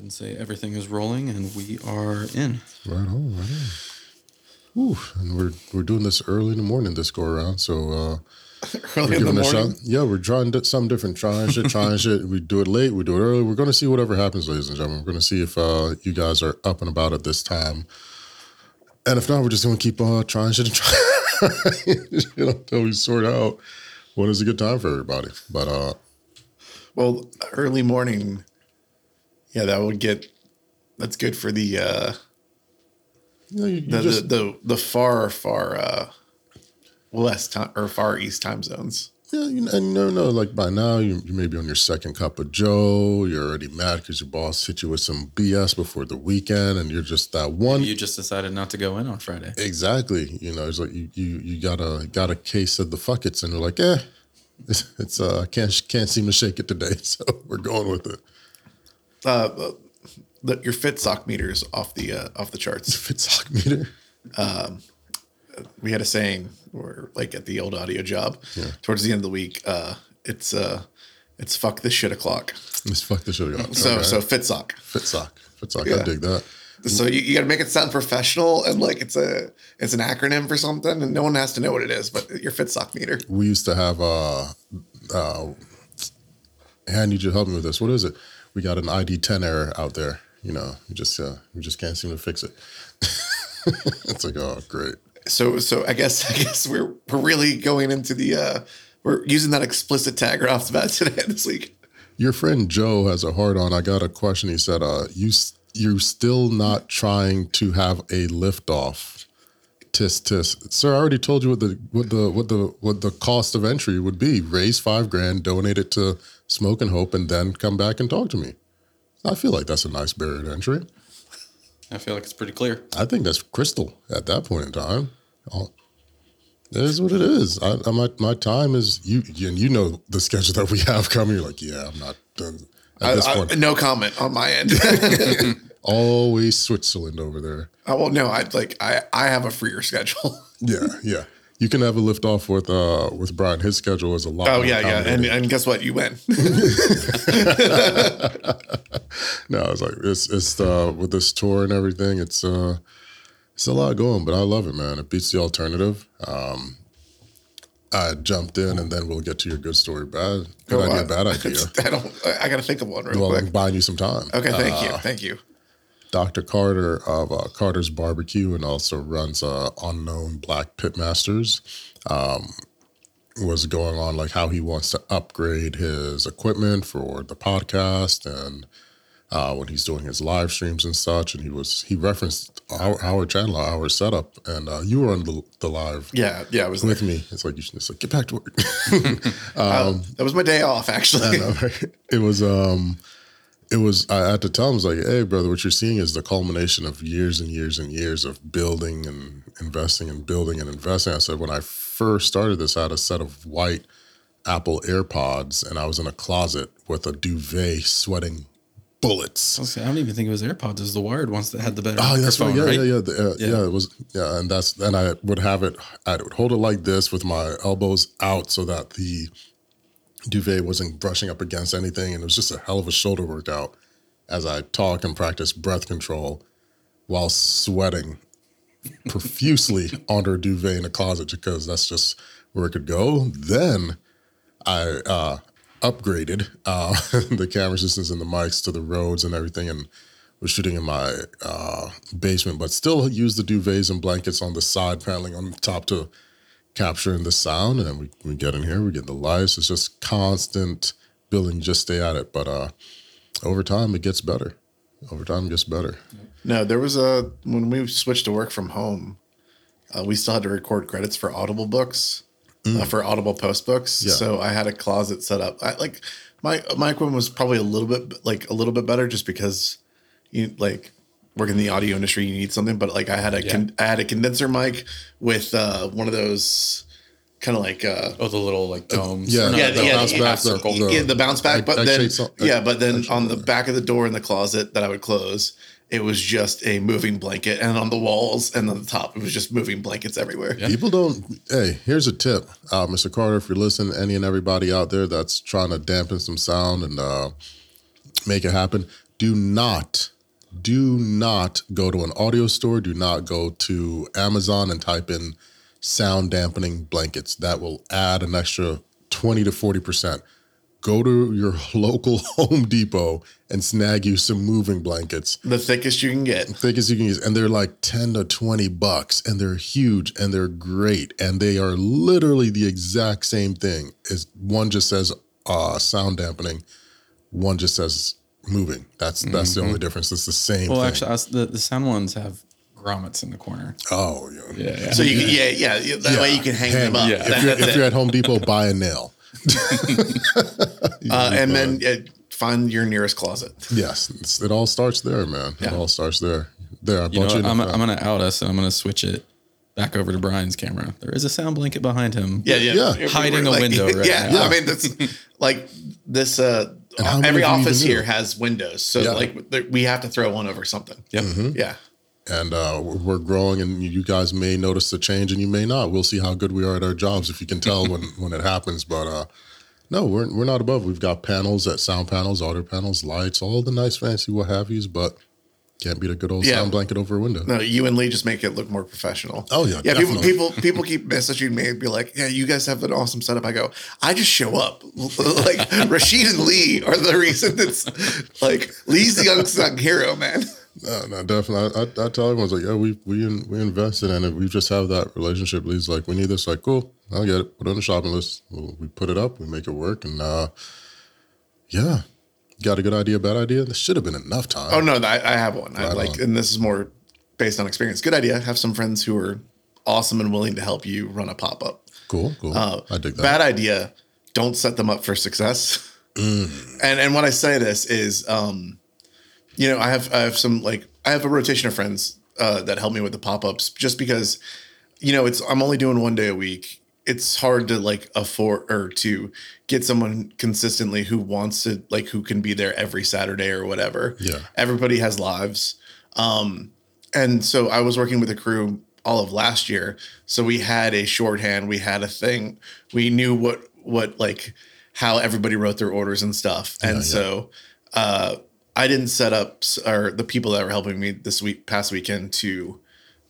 ahead and say everything is rolling and we are in. Right on, right on. Ooh, and we're we're doing this early in the morning this go around, so uh Early we're in the giving a morning. Yeah, we're trying some different, trying shit, trying shit. We do it late, we do it early. We're going to see whatever happens, ladies and gentlemen. We're going to see if uh, you guys are up and about at this time, and if not, we're just going to keep uh, trying shit and trying you know, until we sort out when is a good time for everybody. But uh, Well, early morning. Yeah, that would get. That's good for the uh, you know, you, you the, just the the the far far uh, west time or far east time zones. Yeah, you know, and you never know. Like by now, you, you may be on your second cup of Joe. You're already mad because your boss hit you with some BS before the weekend, and you're just that one. You just decided not to go in on Friday. exactly. You know, it's like you you you got a got a case of the fuckets, and you're like, eh, it's, it's uh can't can't seem to shake it today, so we're going with it. Uh, the, your fit sock meters off the uh, off the charts. Fit sock meter. Um, we had a saying or like at the old audio job yeah. towards the end of the week uh it's uh it's fuck this shit o'clock Let's fuck the shit out. so Okay. so fit sock fit sock, fit sock. I dig that. so you, you got to make it sound professional and like it's a it's an acronym for something and no one has to know what it is but your fit sock meter we used to have uh uh need you to help me with this. What is it? We got an ID ten error out there. You know, we just uh you just can't seem to fix it. it's like, oh great. so so i guess i guess we're we're really going into the uh we're using that explicit tag right off the bat today this week Your friend Joe has a hard on. I got a question. He said, uh, you you're still not trying to have a lift off. Tis tis. Sir, I already told you what the what the what the what the cost of entry would be. Raise five grand, donate it to Smoke and Hope, and then come back and talk to me. I feel like that's a nice barrier to entry. I feel like it's pretty clear. I think that's crystal at that point in time. Oh, it is what it is. I, I, my my time is you, and you know the schedule that we have coming. You're like, yeah, I'm not done at I- this I- point. no comment on my end Always Switzerland over there. oh well no i like i i have a freer schedule Yeah, yeah. You can have a lift off with uh with Bryan. His schedule is a lot. oh yeah yeah and, and guess what you win no, it's like it's it's uh with this tour and everything. It's uh it's a lot going, but I love it, man. It beats the alternative. Um, I jumped in, and then we'll get to your good story. Bad, good Oh, idea, I- bad idea. I don't. I got to think of one real Well, quick. I'm buying you some time. Okay, thank Uh, you, thank you. Dr. Carter of uh, Carter's Barbecue and also runs uh, Unknown Black Pitmasters. Um, was going on like how he wants to upgrade his equipment for the podcast and uh, when he's doing his live streams and such. And he was he referenced our, our channel, our setup, and uh, you were on the, the live Yeah, yeah, it was with me. It's like you should just like get back to work. uh, that was my day off actually. it was um it was I had to tell him I was like, hey brother, what you're seeing is the culmination of years and years and years of building and investing and building and investing. I said when I first started this, I had a set of white Apple AirPods and I was in a closet with a duvet sweating bullets. I, I don't even think it was AirPods. It was the wired ones that had the better Oh, that's right. Yeah, right? yeah, yeah, the, uh, Yeah. yeah. It was yeah, and that's and I would have it. I would hold it like this with my elbows out so that the duvet wasn't brushing up against anything, and it was just a hell of a shoulder workout as I talk and practice breath control while sweating profusely under a duvet in a closet because that's just where it could go. Then I uh, upgraded uh, the camera systems and the mics to the Rodes and everything, and was shooting in my uh, basement, but still used the duvets and blankets on the side paneling on top to capture in the sound. And then we, we get in here, we get the lights. It's just constant building, just stay at it. But uh, over time, it gets better. Over time, it gets better. no, there was a when we switched to work from home, uh, we still had to record credits for Audible books, uh, for Audible post books. Mm. Yeah. So I had a closet set up. I like my my equipment was probably a little bit like a little bit better just because you like work in the audio industry you need something but like i had a con- i had a condenser mic with uh one of those kind of like uh Oh, the little like domes. yeah, Or not, yeah, the yeah, bounce yeah, back the- circle. the- yeah, the bounce back, I- but I then changed some- I- yeah, but then I on the back of the door in the closet that I would close, it was just a moving blanket, and on the walls and on the top, it was just moving blankets everywhere. People don't. Hey, here's a tip, uh, Mr. Carter. If you're listening, any and everybody out there that's trying to dampen some sound and uh, make it happen, do not, do not go to an audio store. Do not go to Amazon and type in sound dampening blankets. That will add an extra 20 to 40%. Go to your local Home Depot and snag you some moving blankets The thickest you can get. thick as you can use, and they're like ten to twenty bucks, and they're huge and they're great, and they are literally the exact same thing. Is one just says uh, sound dampening, one just says moving. That's that's the only difference. It's the same. Well, thing. actually, was, the the sound ones have grommets in the corner. oh yeah. Yeah, yeah. So you can, yeah, yeah, yeah, that way you can hang them up. yeah. That- If, you're, if you're at Home Depot, buy a nail. Uh, and then uh, find your nearest closet. Yes, it's, it all starts there, man. It all starts there. There, I you know, you I'm, I'm going to out us and I'm going to switch it back over to Bryan's camera. There is a sound blanket behind him. Yeah, yeah, Yeah. Hiding we're a window right yeah, now. I mean that's like this. Uh, And how every office here knew? has windows, so Yeah. like we have to throw one over something. Yep. Yeah, and uh, we're we're growing, and you guys may notice the change, and you may not. We'll see how good we are at our jobs if you can tell when when it happens. But uh, no, we're we're not above. We've got panels, at sound panels, audio panels, lights, all the nice fancy what have yous, but can't beat a good old Yeah. sound blanket over a window. no, you and Lee just make it look more professional. Oh, yeah, yeah. People, definitely. people, people keep messaging me and be like, "Yeah, you guys have an awesome setup." I go, "I just show up." like Rasheed and Lee are the reason it's like Lee's the unsung hero, man. No, no, definitely. I, I, I tell everyone's like, yeah, we we in, we invested in it. We just have that relationship. Lee's like, we need this. Like, cool, I'll get it. Put it on the shopping list. We'll, we put it up. We make it work. And uh, yeah, got a good idea, bad idea. This should have been enough time. Oh no, I, I have one. I like, on. and this is more based on experience. Good idea. Have some friends who are awesome and willing to help you run a pop up. Cool, cool. Uh, I dig that. Bad idea. Don't set them up for success. Mm. And and when I say this is, um, you know, I have I have some like I have a rotation of friends uh, that help me with the pop ups just because, you know, it's I'm only doing one day a week. It's hard to like afford or to get someone consistently who wants to like who can be there every Saturday or whatever. Yeah. Everybody has lives. Um, and so I was working with a crew all of last year. So we had a shorthand, we had a thing, we knew what what like how everybody wrote their orders and stuff. And yeah. so uh I didn't set up or the people that were helping me this week past weekend to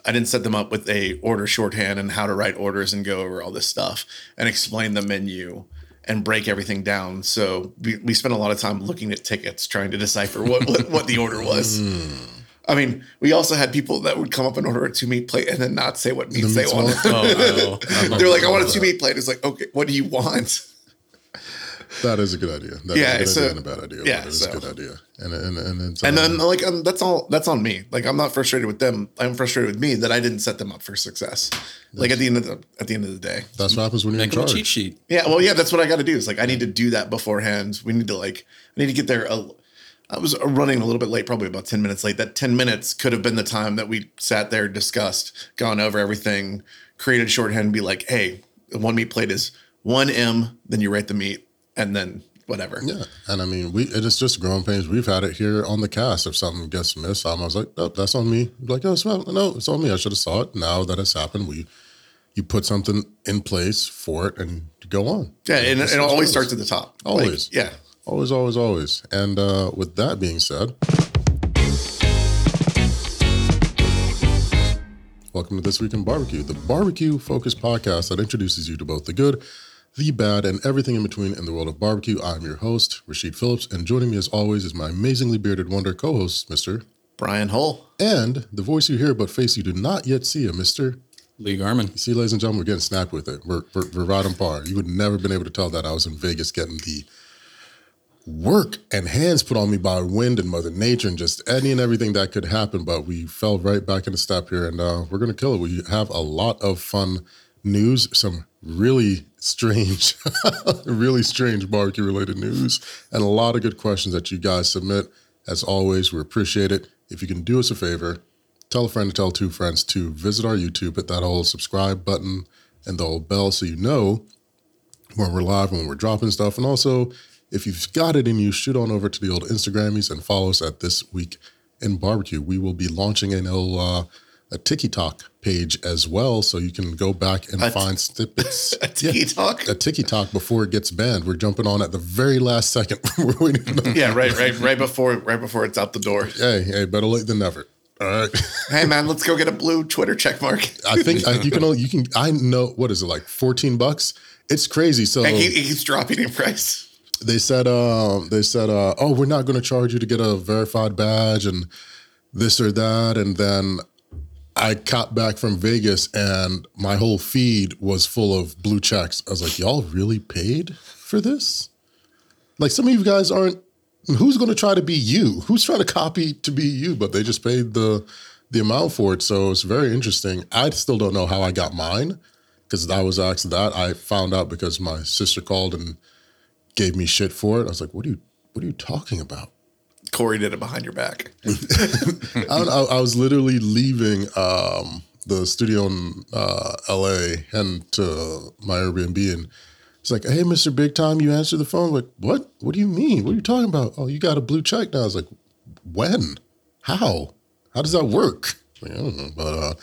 I didn't set them up with a order shorthand and how to write orders and go over all this stuff and explain the menu and break everything down. So we, we spent a lot of time looking at tickets, trying to decipher what what, what the order was. I mean, we also had people that would come up and order a two meat plate and then not say what meats they meats wanted. Oh, no. They're like, I want a two meat plate. It's like, okay, what do you want? That is a good idea. That is Yeah, a good so- idea and a bad idea. yeah, it's so- a good idea. And and and it's, And uh, then like um, that's all that's on me. Like I'm not frustrated with them. I'm frustrated with me that I didn't set them up for success. Like at the end of the at the end of the day. that's what happens when you're in Make a charge. cheat sheet. Yeah, well, yeah, that's what I got to do. Is like I need to do that beforehand. We need to like I need to get there. A, I was running a little bit late, probably about ten minutes late. That ten minutes could have been the time that we sat there, discussed, gone over everything, created shorthand, and be like, "Hey, the one meat plate is one M." Then you rate the meat, and then whatever. Yeah, and I mean, we it is just growing pains. We've had it here on the cast. If something gets missed, I was like, "Oh, that's on me." Like, "Oh, it's not, no, it's on me. I should have saw it." Now that it's happened, we you put something in place for it and go on. Yeah, and That's it always starts at the top. Like, Always. yeah. always, always, always. And uh, with that being said, welcome to this week in barbecue, the barbecue focused podcast that introduces you to both the good. The bad and everything in between in the world of barbecue. I'm your host, Rasheed Phillips, and joining me as always is my amazingly bearded wonder co host, Mr. Bryan Hull. And the voice you hear but face you do not yet see, a Mr. Lee Garmin. See, ladies and gentlemen, we're getting snapped with it. We're, we're, we're right on par. You would never been able to tell that I was in Vegas getting the work and hands put on me by wind and Mother Nature and just any and everything that could happen. But we fell right back into step here and uh, we're going to kill it. We have a lot of fun news, some really strange, really strange barbecue related news, and a lot of good questions that you guys submit. As always, we appreciate it. If you can do us a favor, tell a friend to tell two friends to visit our YouTube, hit that old subscribe button and the old bell so you know when we're live, when we're dropping stuff. And also, if you've got it in you, shoot on over to the old Instagrammies and follow us at This Week in Barbecue. We will be launching a little uh, a TikTok page as well, so you can go back and find snippets. A TikTok? a TikTok before it gets banned. We're jumping on at the very last second. We're waiting. Yeah, right, right, right before, right before it's out the door. Hey, hey, better late than never. All right. Hey, man, let's go get a blue Twitter check mark. I think I, you can. only- You can. I know what is it like? Fourteen bucks. It's crazy. So keep- it dropping in price. they said um they said uh oh we're not going to charge you to get a verified badge and this or that and then i got back from vegas and my whole feed was full of blue checks i was like y'all really paid for this like some of you guys aren't who's going to try to be you who's trying to copy to be you but they just paid the the amount for it so it's very interesting i still don't know how i got mine because i was asked that i found out because my sister called and gave me shit for it. I was like, "What are you? What are you talking about?" Corey did it behind your back. I, I, was literally leaving um, the studio in uh, L.A. and to my Airbnb, and it's like, "Hey, Mister Big Time, you answer the phone." like, what? What do you mean? What are you talking about? Oh, you got a blue check now. I was like, when? How? How does that work? I don't know, but uh,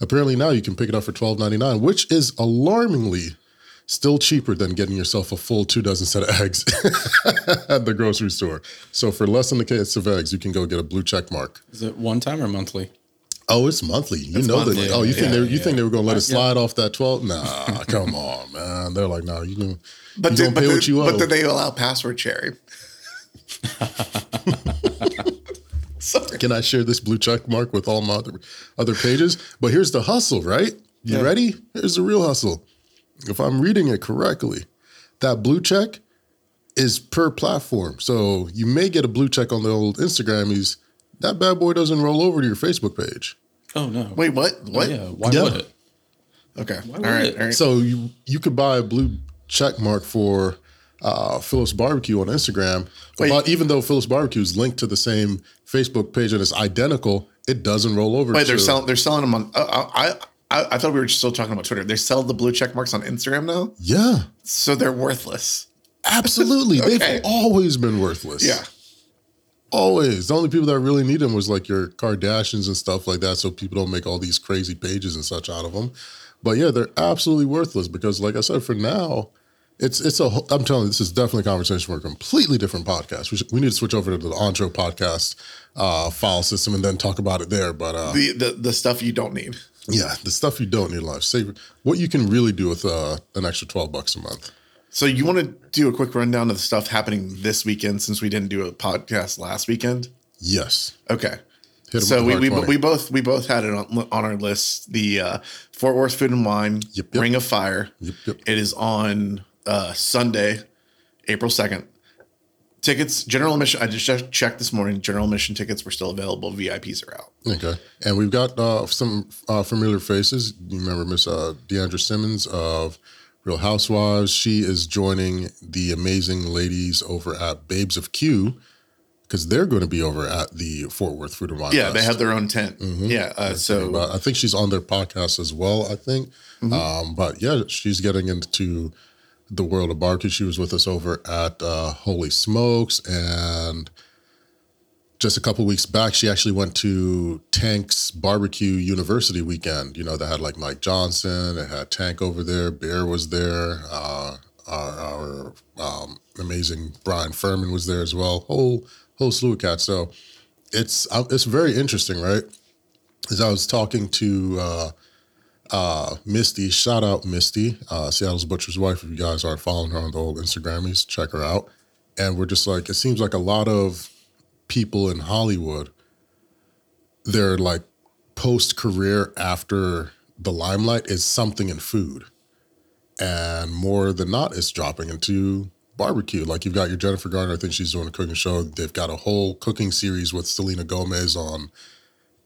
apparently now you can pick it up for twelve ninety nine, which is alarmingly still cheaper than getting yourself a full two dozen set of eggs at the grocery store. So for less than the case of eggs, you can go get a blue check mark. Is it one time or monthly? Oh, it's monthly. You know monthly. that. Oh, you think they you yeah. think they were gonna let it slide off that twelve? Nah, come on, man. They're like, no, you can. But you did, gonna but, pay did, what you owe. but did they allow password sharing? Sorry. Can I share this blue check mark with all my other, other pages? But here's the hustle, right? You Yeah. ready? Here's the real hustle. If I'm reading it correctly, that blue check is per platform. So you may get a blue check on the old Instagrammies. That bad boy doesn't roll over to your Facebook page. Oh no. Wait, what? What? Yeah. Why Yeah. would it? Okay. All would right. it? All right. So you you could buy a blue check mark for uh, Phillips Barbecue on Instagram, Wait. but even though Phillips Barbecue is linked to the same Facebook page and it's identical, it doesn't roll over. Wait, they're selling. They're selling them on. Uh, I, I I thought we were still talking about Twitter. They sell the blue check marks on Instagram now, Yeah, so they're worthless. absolutely. Okay. They've always been worthless. Yeah. always. The only people that really need them was like your Kardashians and stuff like that, so people don't make all these crazy pages and such out of them. But yeah, they're absolutely worthless because, like I said, for now. It's it's a. whole- I'm telling you, this is definitely a conversation for a completely different podcast. We, should, we need to switch over to the Ontro podcast uh, file system and then talk about it there. But uh, The, the the stuff you don't need. Yeah, the stuff you don't need in life. Save what you can really do with uh, an extra twelve bucks a month. So you want to do a quick rundown of the stuff happening this weekend since we didn't do a podcast last weekend? Yes. Okay. So we, we, we both we both had it on, on our list. The uh, Fort Worth Food and Wine Yep, yep. Ring of Fire. Yep. It is on uh, Sunday, April second. Tickets general admission. I just checked- this morning. General admission tickets were still available. VIPs are out. Okay. And we've got uh, some uh, familiar faces. You remember Miss uh, D'Andra Simmons of Real Housewives. She is joining the amazing ladies over at Babes of Que because they're going to be over at the Fort Worth Food and Wine. Yeah, they have their own tent. Yeah. Uh, so I think she's on their podcast as well. I think. Um, but yeah, she's getting into the world of barbecue. She was with us over at uh, Holy Smokes, and just a couple weeks back, she actually went to Tank's Barbecue University weekend. You know, they had like Mike Johnson, they had Tank over there, Bear was there, uh, our, our um, amazing Brian Furman was there as well. Whole whole slew of cats. So it's uh, it's very interesting, right? As I was talking to uh, uh, Misty, shout out Misty, uh, Seattle's butcher's wife. If you guys aren't following her on the old Instagrammies, check her out. And we're just like, it seems like a lot of people in Hollywood, their like post career after the limelight is something in food. And more than not, it's dropping into barbecue. Like you've got your Jennifer Garner, I think she's doing a cooking show. They've got a whole cooking series with Selena Gomez on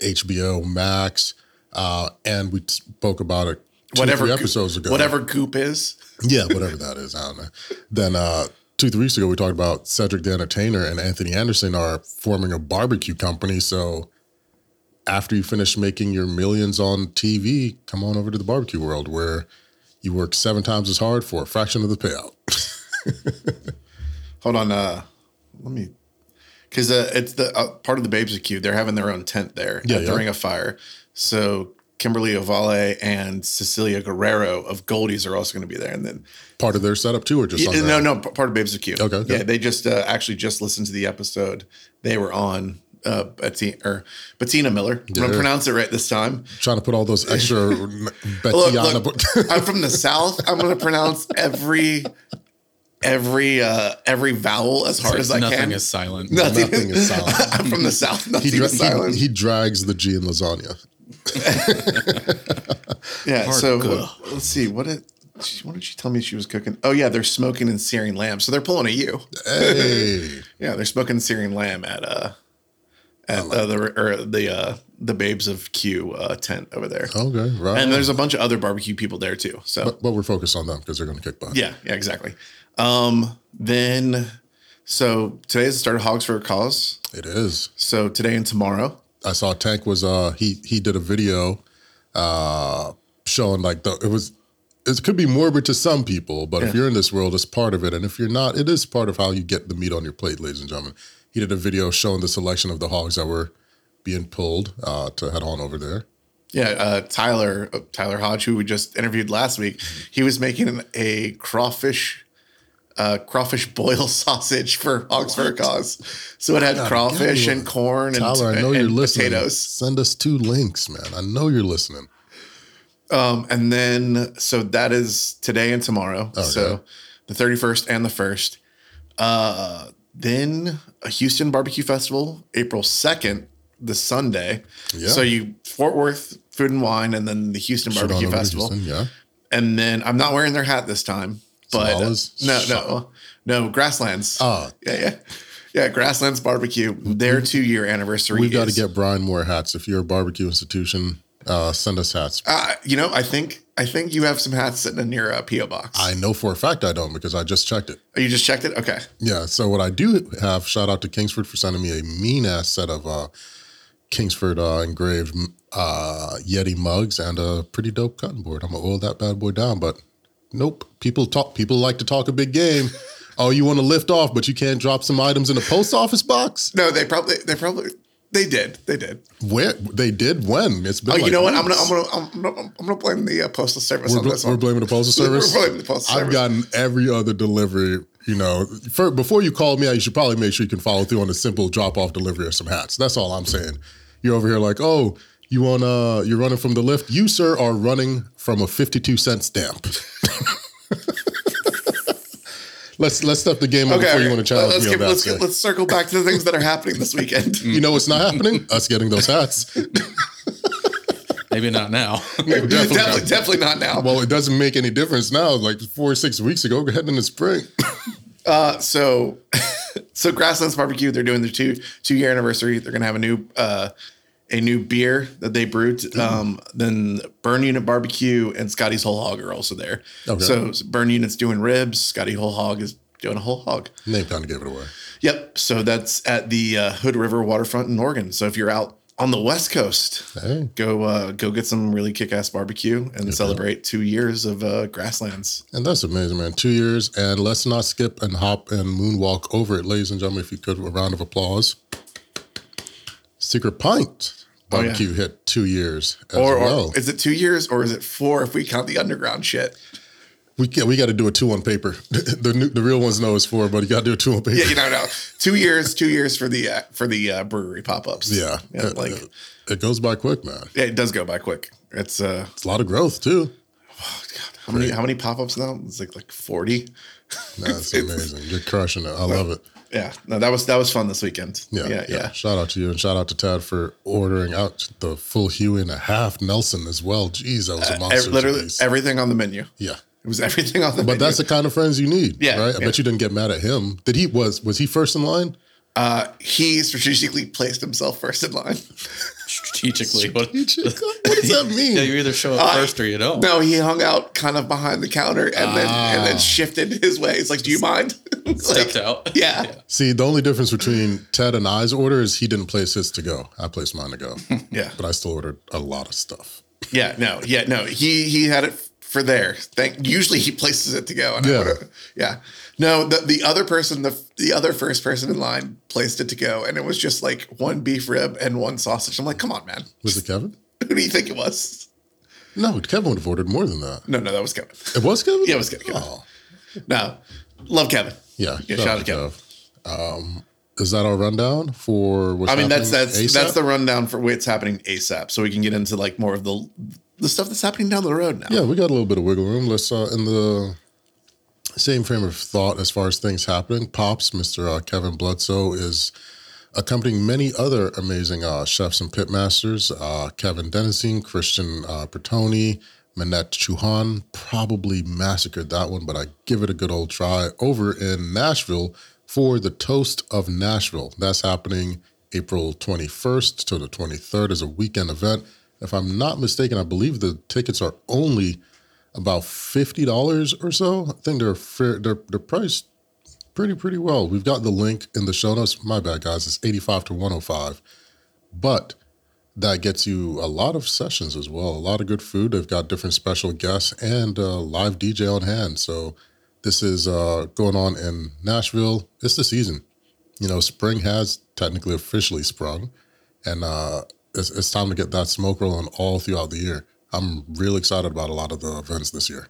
HBO Max. Uh, and we spoke about it two, whatever episodes ago. whatever goop is. Yeah, whatever that is. I don't know. Then uh, two, three weeks ago, we talked about Cedric the Entertainer and Anthony Anderson are forming a barbecue company. So after you finish making your millions on TV, come on over to the barbecue world where you work seven times as hard for a fraction of the payout. Hold on. Uh, let me. because uh, it's the uh, part of the Babes of Que. They're having their own tent there Yeah, at the yeah. Ring of Fire. So Kimberly Ovale and Cecilia Guerrero of Goldee's are also going to be there, and then Part of their setup too, or just on yeah, their no, no, part of Babes of Que. Okay, okay. yeah, they just uh, actually just listened to the episode they were on. Uh, Bettina, or Bettina Miller. I'm gonna pronounce it right this time. Trying to put all those extra Look, look, I'm from the South. I'm gonna pronounce every every uh every vowel as hard as I Nothing can. Nothing is silent. Nothing, Nothing is silent. I'm from the South. Nothing he, dra- is silent. he, he drags the G in lasagna. yeah. Hard So let's see. What did she- what did she tell me she was cooking? Oh yeah, they're smoking and searing lamb. So they're pulling a you. Hey, Yeah, they're smoking and searing lamb at uh at uh, the or the uh the Babes of Que uh, tent over there. okay, right. And there's a bunch of other barbecue people there too. So but, but we're focused on them because they're going to kick butt. Yeah, yeah, exactly. Um, then, so today's the start of Hogs for a Cause. It is. So today and tomorrow. I saw Tank was uh he he did a video uh showing like the it was it could be morbid to some people, but if you're in this world, it's part of it. And if you're not, it is part of how you get the meat on your plate, ladies and gentlemen. He did a video showing the selection of the hogs that were being pulled uh, to head on over there. Yeah, uh, Tyler uh, Tyler Hodge, who we just interviewed last week, he was making a crawfish. Uh, crawfish boil sausage for Hogs for a Cause. So it had crawfish and corn and, Tyler, I know and you're listening. potatoes. Send us two links, man. I know you're listening. Um, and then so that is today and tomorrow. So the 31st and the 1st. Uh, then a Houston barbecue festival, April 2nd, the Sunday. Yeah. So you Fort Worth Food and Wine and then the Houston Barbecue Festival. Houston, Yeah. And then I'm not wearing their hat this time. But uh, no, no, no, Grasslands. Ah. yeah, yeah. Yeah, Grasslands Barbecue, their two year anniversary. We've got to get Bryan more hats. If you're a barbecue institution, uh, send us hats. Uh, you know, I think I think you have some hats sitting in your uh, PO box. I know for a fact I don't because I just checked it. Oh, you just checked it? Okay. Yeah. So what I do have, shout out to Kingsford for sending me a mean ass set of uh, Kingsford uh, engraved uh, Yeti mugs and a pretty dope cutting board. I'm gonna oil that bad boy down, but nope. People talk. People like to talk a big game. oh, you want to lift off, but you can't drop some items in a post office box? No, they probably they probably they did. They did. Where they did when? It's been. Oh, you like know what? I'm gonna I'm gonna I'm gonna, I'm gonna blame the uh, postal service We're, on bl- we're blaming the postal service. We're blaming the postal service. I've gotten every other delivery. You know, for, before you call me out, you should probably make sure you can follow through on a simple drop off delivery of some hats. That's all I'm saying. You're over here like, oh, you want uh, you're running from the lift. You sir are running from a 52 cent stamp. let's let's step the game up Okay, before you want to challenge let's me on get, that. let's, get, let's circle back to the things that are happening this weekend. you know what's not happening? Us getting those hats. Maybe not now. Definitely definitely, not. definitely not now. Well, it doesn't make any difference now. Like four or six weeks ago, we're heading into spring. Uh, so, so Grasslands Barbecue, they're doing their two two year anniversary. They're gonna have a new uh, a new beer that they brewed. Um, then Burn Unit Barbecue and Scotty's Whole Hog are also there. Okay. So Burn Unit's doing ribs. Scotty Whole Hog is doing a whole hog. Name kind of gave it away. Yep. So that's at the uh, Hood River waterfront in Oregon. So if you're out on the West Coast, Hey. go uh, go get some really kick ass barbecue and celebrate two years of uh, Grasslands. And that's amazing, man. Two years, and let's not skip and hop and moonwalk over it, ladies and gentlemen. If you could, a round of applause. Secret Pint Oh, yeah. barbecue hit two years as Or, well. or is it two years or is it four if we count the underground shit? we can, we got to do a two on paper. the new, the real ones know it's four, but you got to do a two on paper. Yeah, you know, no, two years, two years for the uh, for the uh, brewery pop ups. Yeah, Uh, like uh, it goes by quick, man. yeah, it does go by quick. It's uh, It's a lot of growth too. how many how many pop ups now? It's like like forty. That's amazing. You're crushing it. I love it. Yeah, no, that was that was fun this weekend. Yeah, yeah, yeah. Shout out to you and shout out to Tad for ordering out the full Huey and a half Nelson as well. Jeez, that was a uh, monster. Ev- literally piece. everything on the menu. yeah. It was everything on the But menu. that's the kind of friends you need, Yeah, right? I yeah. bet you didn't get mad at him. Did he was was he first in line? Uh, he strategically placed himself first in line. Strategically. What, what does that mean? yeah, you either show up first or you don't. No, he hung out kind of behind the counter and then and Ah. then shifted his way. He's like, "Do you mind?" Stepped Like, out. Yeah, See, the only difference between Ted and I's order is he didn't place his to go. I placed mine to go. yeah, but I still ordered a lot of stuff. yeah. No, yeah, no. He he had it for there. Thank. Usually he places it to go. And I Yeah. would've- yeah. No, the the other person, the the other first person in line placed it to go, and it was just like one beef rib and one sausage. I'm like, come on, man. Was it Kevin? Who do you think it was? No, Kevin would have ordered more than that. No, no, that was Kevin. It was Kevin? Yeah, it was Kevin. Oh, No, love Kevin. yeah. Yeah, shout out to Kevin. Kev. Um, is that our rundown for what's I mean, that's that's ASAP? that's the rundown for what's happening ASAP, so we can get into like more of the the stuff that's happening down the road now. Yeah, we got a little bit of wiggle room. Let's uh, in the same frame of thought as far as things happening. Pops, Mr. Uh, Kevin Bludso is accompanying many other amazing uh, chefs and pitmasters. Uh, Kevin Dennison, Christian uh, Petroni, Maneet Chauhan probably massacred that one, but I give it a good old try over in Nashville for the Toast of Nashville. That's happening April 21st to the 23rd as a weekend event. If I'm not mistaken, I believe the tickets are only about fifty dollars or so. I think they're fair, they're they're priced pretty pretty well. We've got the link in the show notes. My bad, guys. It's eighty five to one hundred five, but that gets you a lot of sessions as well. A lot of good food. They've got different special guests and uh, live DJ on hand. So this is uh, going on in Nashville. It's the season. You know, spring has technically officially sprung, and uh, it's, it's time to get that smoke rolling all throughout the year. I'm real excited about a lot of the events this year.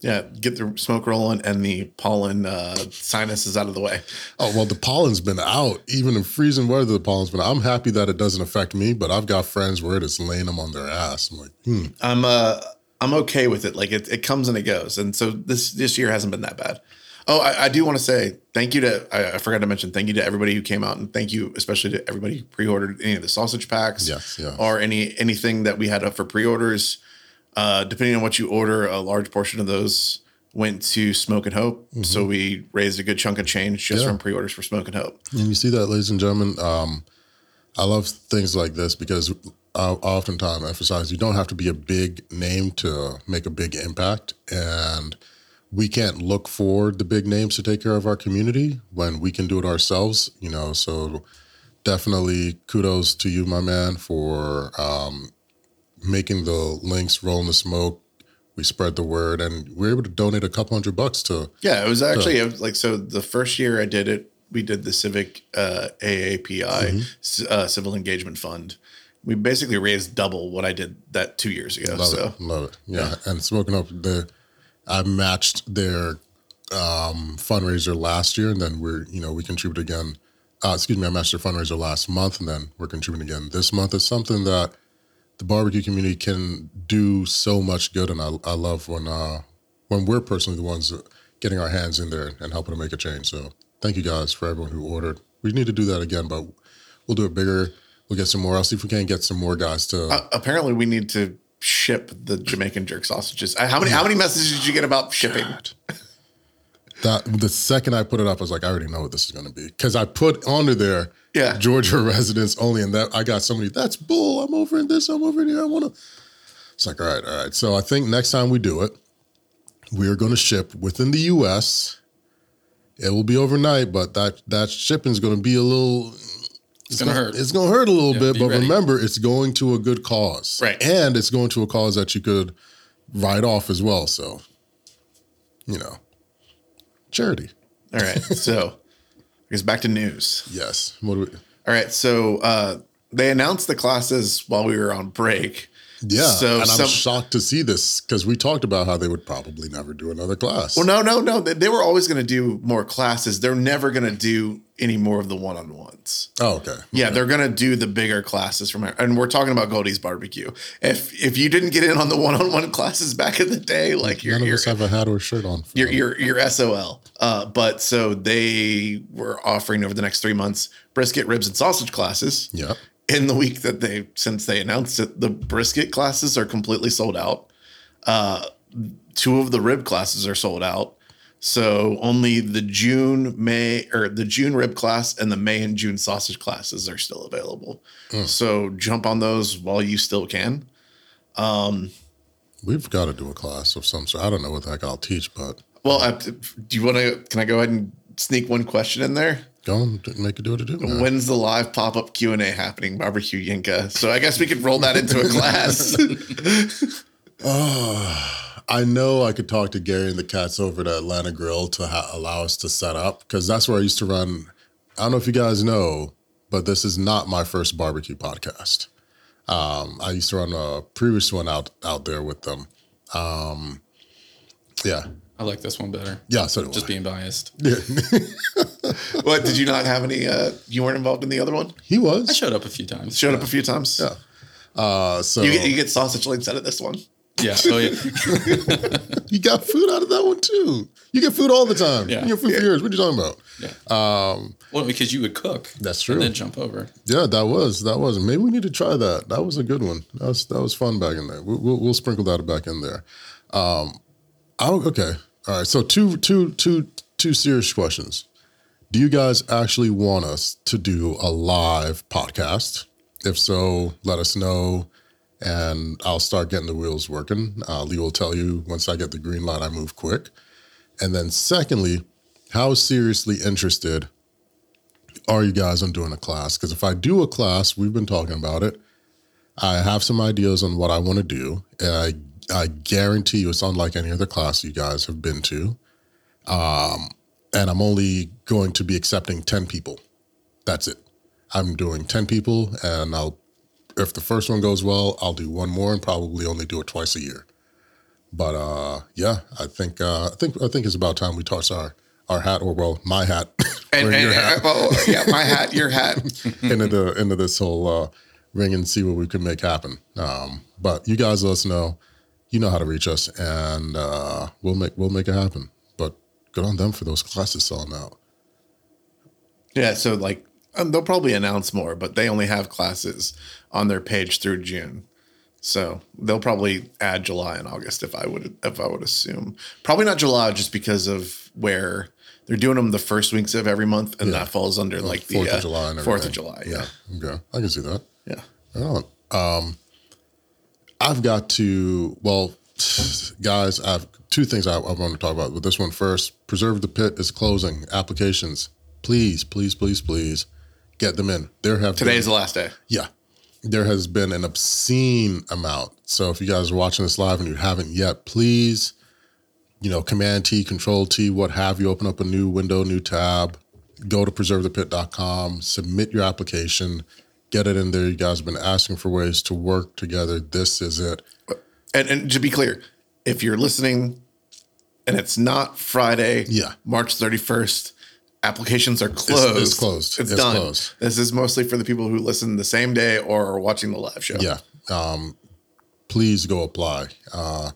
Yeah, get the smoke rolling and the pollen uh, sinuses out of the way. Oh well, the pollen's been out. Even in freezing weather, the pollen's been. Out. I'm happy that it doesn't affect me, but I've got friends where it is laying them on their ass. I'm like, hmm. I'm uh I'm okay with it. Like it, it comes and it goes, and so this this year hasn't been that bad. Oh, I, I do want to say thank you to I, I forgot to mention thank you to everybody who came out and thank you especially to everybody who pre-ordered any of the sausage packs, Yes, yeah. or any anything that we had up for pre-orders. Uh, depending on what you order, a large portion of those went to Smoke and Hope. So we raised a good chunk of change just Yeah. from pre-orders for Smoke and Hope. And you see that, ladies and gentlemen. Um, I love things like this because I oftentimes emphasize you don't have to be a big name to make a big impact, and we can't look for the big names to take care of our community when we can do it ourselves. You know, so definitely kudos to you, my man, for um, making the links, rolling the smoke. We spread the word, and we are able to donate a couple hundred bucks to. Yeah, it was actually it was like so. The first year I did it, we did the Civic uh, AAPI c- uh, Civil Engagement Fund. We basically raised double what I did that two years ago. Love so it, love it. Yeah, and smoking up the, I matched their um, fundraiser last year, and then we're you know we contribute again. Uh, excuse me, I matched their fundraiser last month, and then we're contributing again this month. It's something that the barbecue community can do so much good, and I, I love when uh, when we're personally the ones getting our hands in there and helping to make a change. So thank you guys for everyone who ordered. We need to do that again, but we'll do it bigger. We'll get some more. I'll see if we can't get some more guys to. uh, apparently, we need to ship the Jamaican jerk sausages. Uh, How many how many messages did you get about shipping? That the second I put it up, I was like, I already know what this is going to be because I put onto there, Yeah. Georgia residents only, and that I got so many. That's bull. I'm over in this. I'm over in here. I want to. It's like, all right, all right. So I think next time we do it, we are going to ship within the U.S. It will be overnight, but that that shipping is going to be a little. It's gonna hurt. It's going to hurt a little Yeah, bit, but ready. remember, it's going to a good cause, Right. And it's going to a cause that you could write off as well. So, you know, charity. All right, so I guess back to news. Yes. What do we? All right, so uh, they announced the classes while we were on break. Yeah, So and I'm shocked to see this because we talked about how they would probably never do another class. Well, no, no, no. They, they were always going to do more classes. They're never going to do any more of the one on ones. Oh, okay. Yeah, they're going to do the bigger classes from, and we're talking about Goldee's Barbecue. If if you didn't get in on the one on one classes back in the day, like you're None of you're, us have a hat or a shirt on. you're, you're, you're SOL. Uh, but so they were offering over the next three months brisket, ribs, and sausage classes. yeah. In the week that they since they announced it the brisket classes are completely sold out. Uh two of the rib classes are sold out. So only the june may or the june rib class and the may and june sausage classes are still available. So jump on those while you still can. Um, We've got to do a class of some sort. I don't know what the heck I'll teach, but well I, do you want to can i go ahead and sneak one question in there go and do- make it do what it do. man. when's the live pop-up q&a happening barbecue yinka so i guess we could roll that into a class I know I could talk to Gary and the cats over at Atlanta Grill to ha- allow us to set up because that's where I used to run. I don't know if you guys know, but this is not my first barbecue podcast. Um, I used to run a previous one out out there with them. Um, yeah, I like this one better. yeah. So do Just I. being biased. What did you not have any? Uh, you weren't involved in the other one. he was. I showed up a few times. Showed up a few times. Yeah. Uh, so You get you get sausage links out of this one. Yeah. Oh yeah. You got food out of that one too. You get food all the time. Yeah. You get food for years. What are you talking about? Yeah. well, because you would cook. That's true. And then jump over. Yeah, that was that was. Maybe we need to try that. That was a good one. That was that was fun back in there. We'll, we'll, we'll sprinkle that back in there. Um, oh, okay. All right. So two two two two serious questions. Do you guys actually want us to do a live podcast? If so, let us know, and I'll start getting the wheels working. Uh, Lee will tell you once I get the green light. I move quick. And then, secondly, how seriously interested are you guys on doing a class? Because if I do a class, we've been talking about it. I have some ideas on what I want to do. And I I guarantee you it's unlike any other class you guys have been to. Um, and I'm only going to be accepting 10 people. That's it. I'm doing 10 people and I'll if the first one goes well, I'll do one more and probably only do it twice a year. But uh yeah, I think uh I think I think it's about time we toss our our hat or well, my hat. And, and, your hat and- well, yeah, my hat, your hat. into the into this whole uh, ring and see what we can make happen. Um, but you guys let us know. You know how to reach us, and uh, we'll make we'll make it happen. But good on them for those classes selling out. Yeah, so like um, they'll probably announce more, but they only have classes on their page through June. So they'll probably add July and August if I would if I would assume. Probably not July just because of where they're doing them the first weeks of every month, and that falls under like the Fourth uh, of July and Fourth of. July. Yeah, Okay, I can see that. yeah. Right. Um, I've got to, well, guys, I have two things I, I want to talk about. But this one first Preserve the Pit is closing. Applications, please, please, please, please get them in. There have Today been, is the last day. yeah, there has been an obscene amount. So if you guys are watching this live and you haven't yet, please, you know, Command T, Control T, what have you, open up a new window, new tab, go to preservethepit.com, submit your application, get it in there. You guys have been asking for ways to work together. This is it. And, and to be clear, if you're listening and it's not Friday, Yeah. March 31st, applications are closed. it's closed. It's, It's done. closed. This is mostly for the people who listen the same day or are watching the live show. Yeah. Um, please go apply. Uh,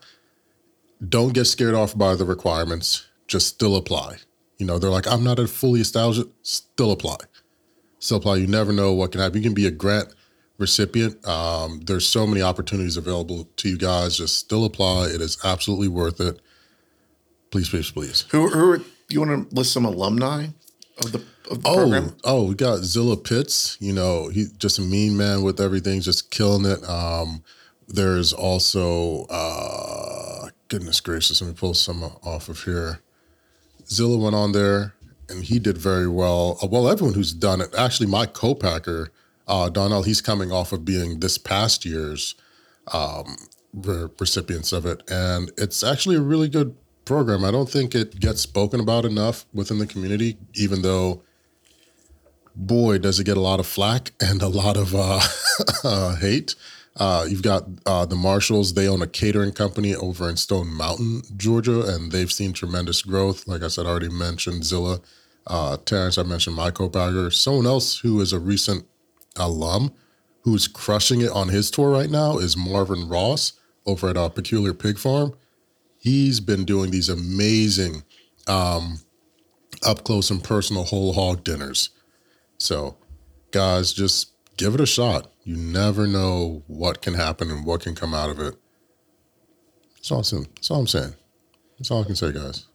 don't get scared off by the requirements. Just still apply. You know, they're like, I'm not a fully established. Still apply. Still apply. You never know what can happen. You can be a grant recipient. Um, there's so many opportunities available to you guys. Just still apply. It is absolutely worth it. Please, please, please. Who, who are, you want to list some alumni of the, of the Oh, program? oh, we got Zilla Pitts. You know, he's just a mean man with everything, just killing it. Um, there's also, uh, goodness gracious, let me pull some off of here. Zilla went on there and he did very well. Uh, Well, everyone who's done it, actually, my co-packer, uh, Donnell, he's coming off of being this past year's um, re- recipients of it, and it's actually a really good program. I don't think it gets spoken about enough within the community, even though, boy, does it get a lot of flack and a lot of uh, uh, hate. Uh, you've got uh, the Marshalls. They own a catering company over in Stone Mountain, Georgia, and they've seen tremendous growth. Like I said, I already mentioned Zilla. Uh, Terrence, I mentioned my co-bagger. Someone else who is a recent alum who's crushing it on his tour right now is Marvin Ross over at uh, Peculiar Pig Farm. He's been doing these amazing um, up close and personal whole hog dinners. So, guys, just give it a shot. You never know what can happen and what can come out of it. That's all. That's all I'm saying. That's all I can say, guys.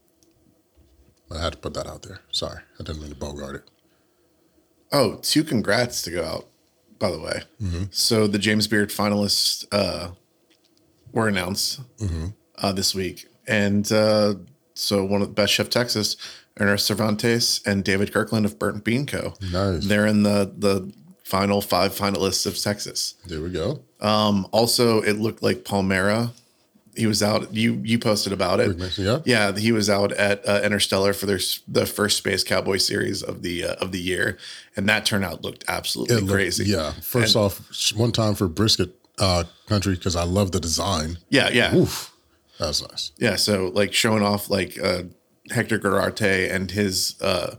I had to put that out there. Sorry, I didn't mean to bogart it. Oh, two congrats to go out, by the way. So the James Beard finalists uh, were announced uh, this week. And uh, so one of the best chef Texas, Ernest Servantes and David Kirkland of Burnt Bean Co. Nice. They're in the the final five finalists of Texas. There we go. Um, also, it looked like Palmera he was out. You you posted about it. Yeah. Yeah, he was out at uh, Interstellar for their the first Space Cowboy series of the uh, of the year, and that turnout looked absolutely looked- crazy. Yeah. First off, one time for brisket uh, country because I love the design. yeah, yeah, Oof, that was nice. yeah. So like showing off like uh, Hector Garate and his uh,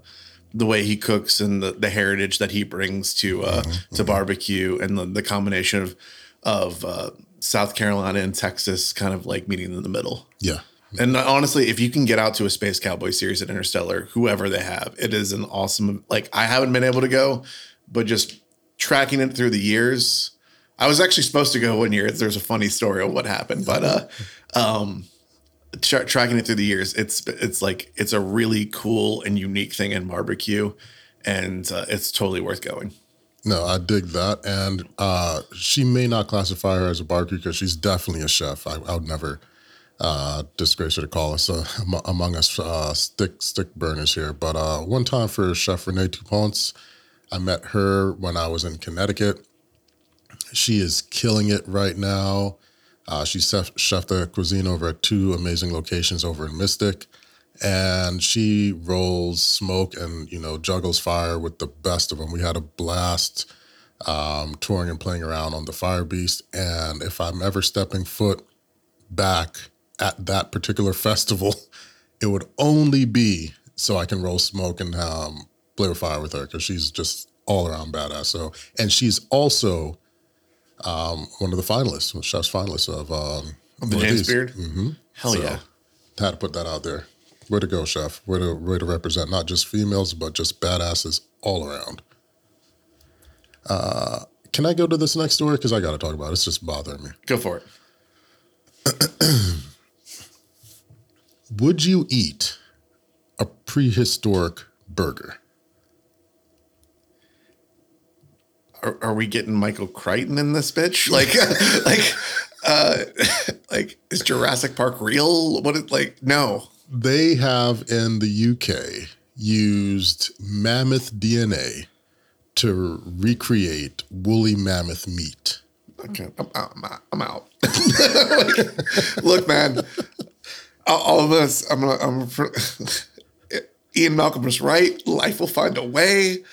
the way he cooks and the, the heritage that he brings to uh, to barbecue and the, the combination of of uh, South Carolina and Texas kind of like meeting in the middle. Yeah. And honestly, if you can get out to a Space Cowboy series at Interstellar, whoever they have, it is an awesome. Like I haven't been able to go, but just tracking it through the years, I was actually supposed to go one year. There's a funny story of what happened, but uh, um, tra- tracking it through the years, it's it's like it's a really cool and unique thing in barbecue, and uh, it's totally worth going. No, I dig that. And uh, she may not classify her as a barbecue because she's definitely a chef. I, I would never uh, disgrace her to call us uh, among us uh, stick stick burners here. But uh, one time for Chef Renee Dupont, I met her when I was in Connecticut. She is killing it right now. Uh, she chef, chef de cuisine over at two amazing locations over in Mystic. And she rolls smoke and, you know, juggles fire with the best of them. We had a blast um, touring and playing around on the Fire Beast. And if I'm ever stepping foot back at that particular festival, it would only be so I can roll smoke and um, play with fire with her because she's just all around badass. So, and she's also um, one of the finalists, one of chef's finalists of um, The James. Beard, mm-hmm. hell So, yeah. Had to put that out there. Way to go, chef. Way to way to represent not just females, but just badasses all around. Uh, can I go to this next story? Because I got to talk about it. It's just bothering me. Go for it. Would you eat a prehistoric burger? are, are we getting Michael Crichton in this bitch? Like, like, uh, like is Jurassic Park real? What? Like, no. They have in the UK used mammoth DNA to recreate woolly mammoth meat. Okay, I'm out. I'm out. I'm out. Like, look, man, all, us. I'm gonna. I'm. Gonna, Ian Malcolm was right. Life will find a way.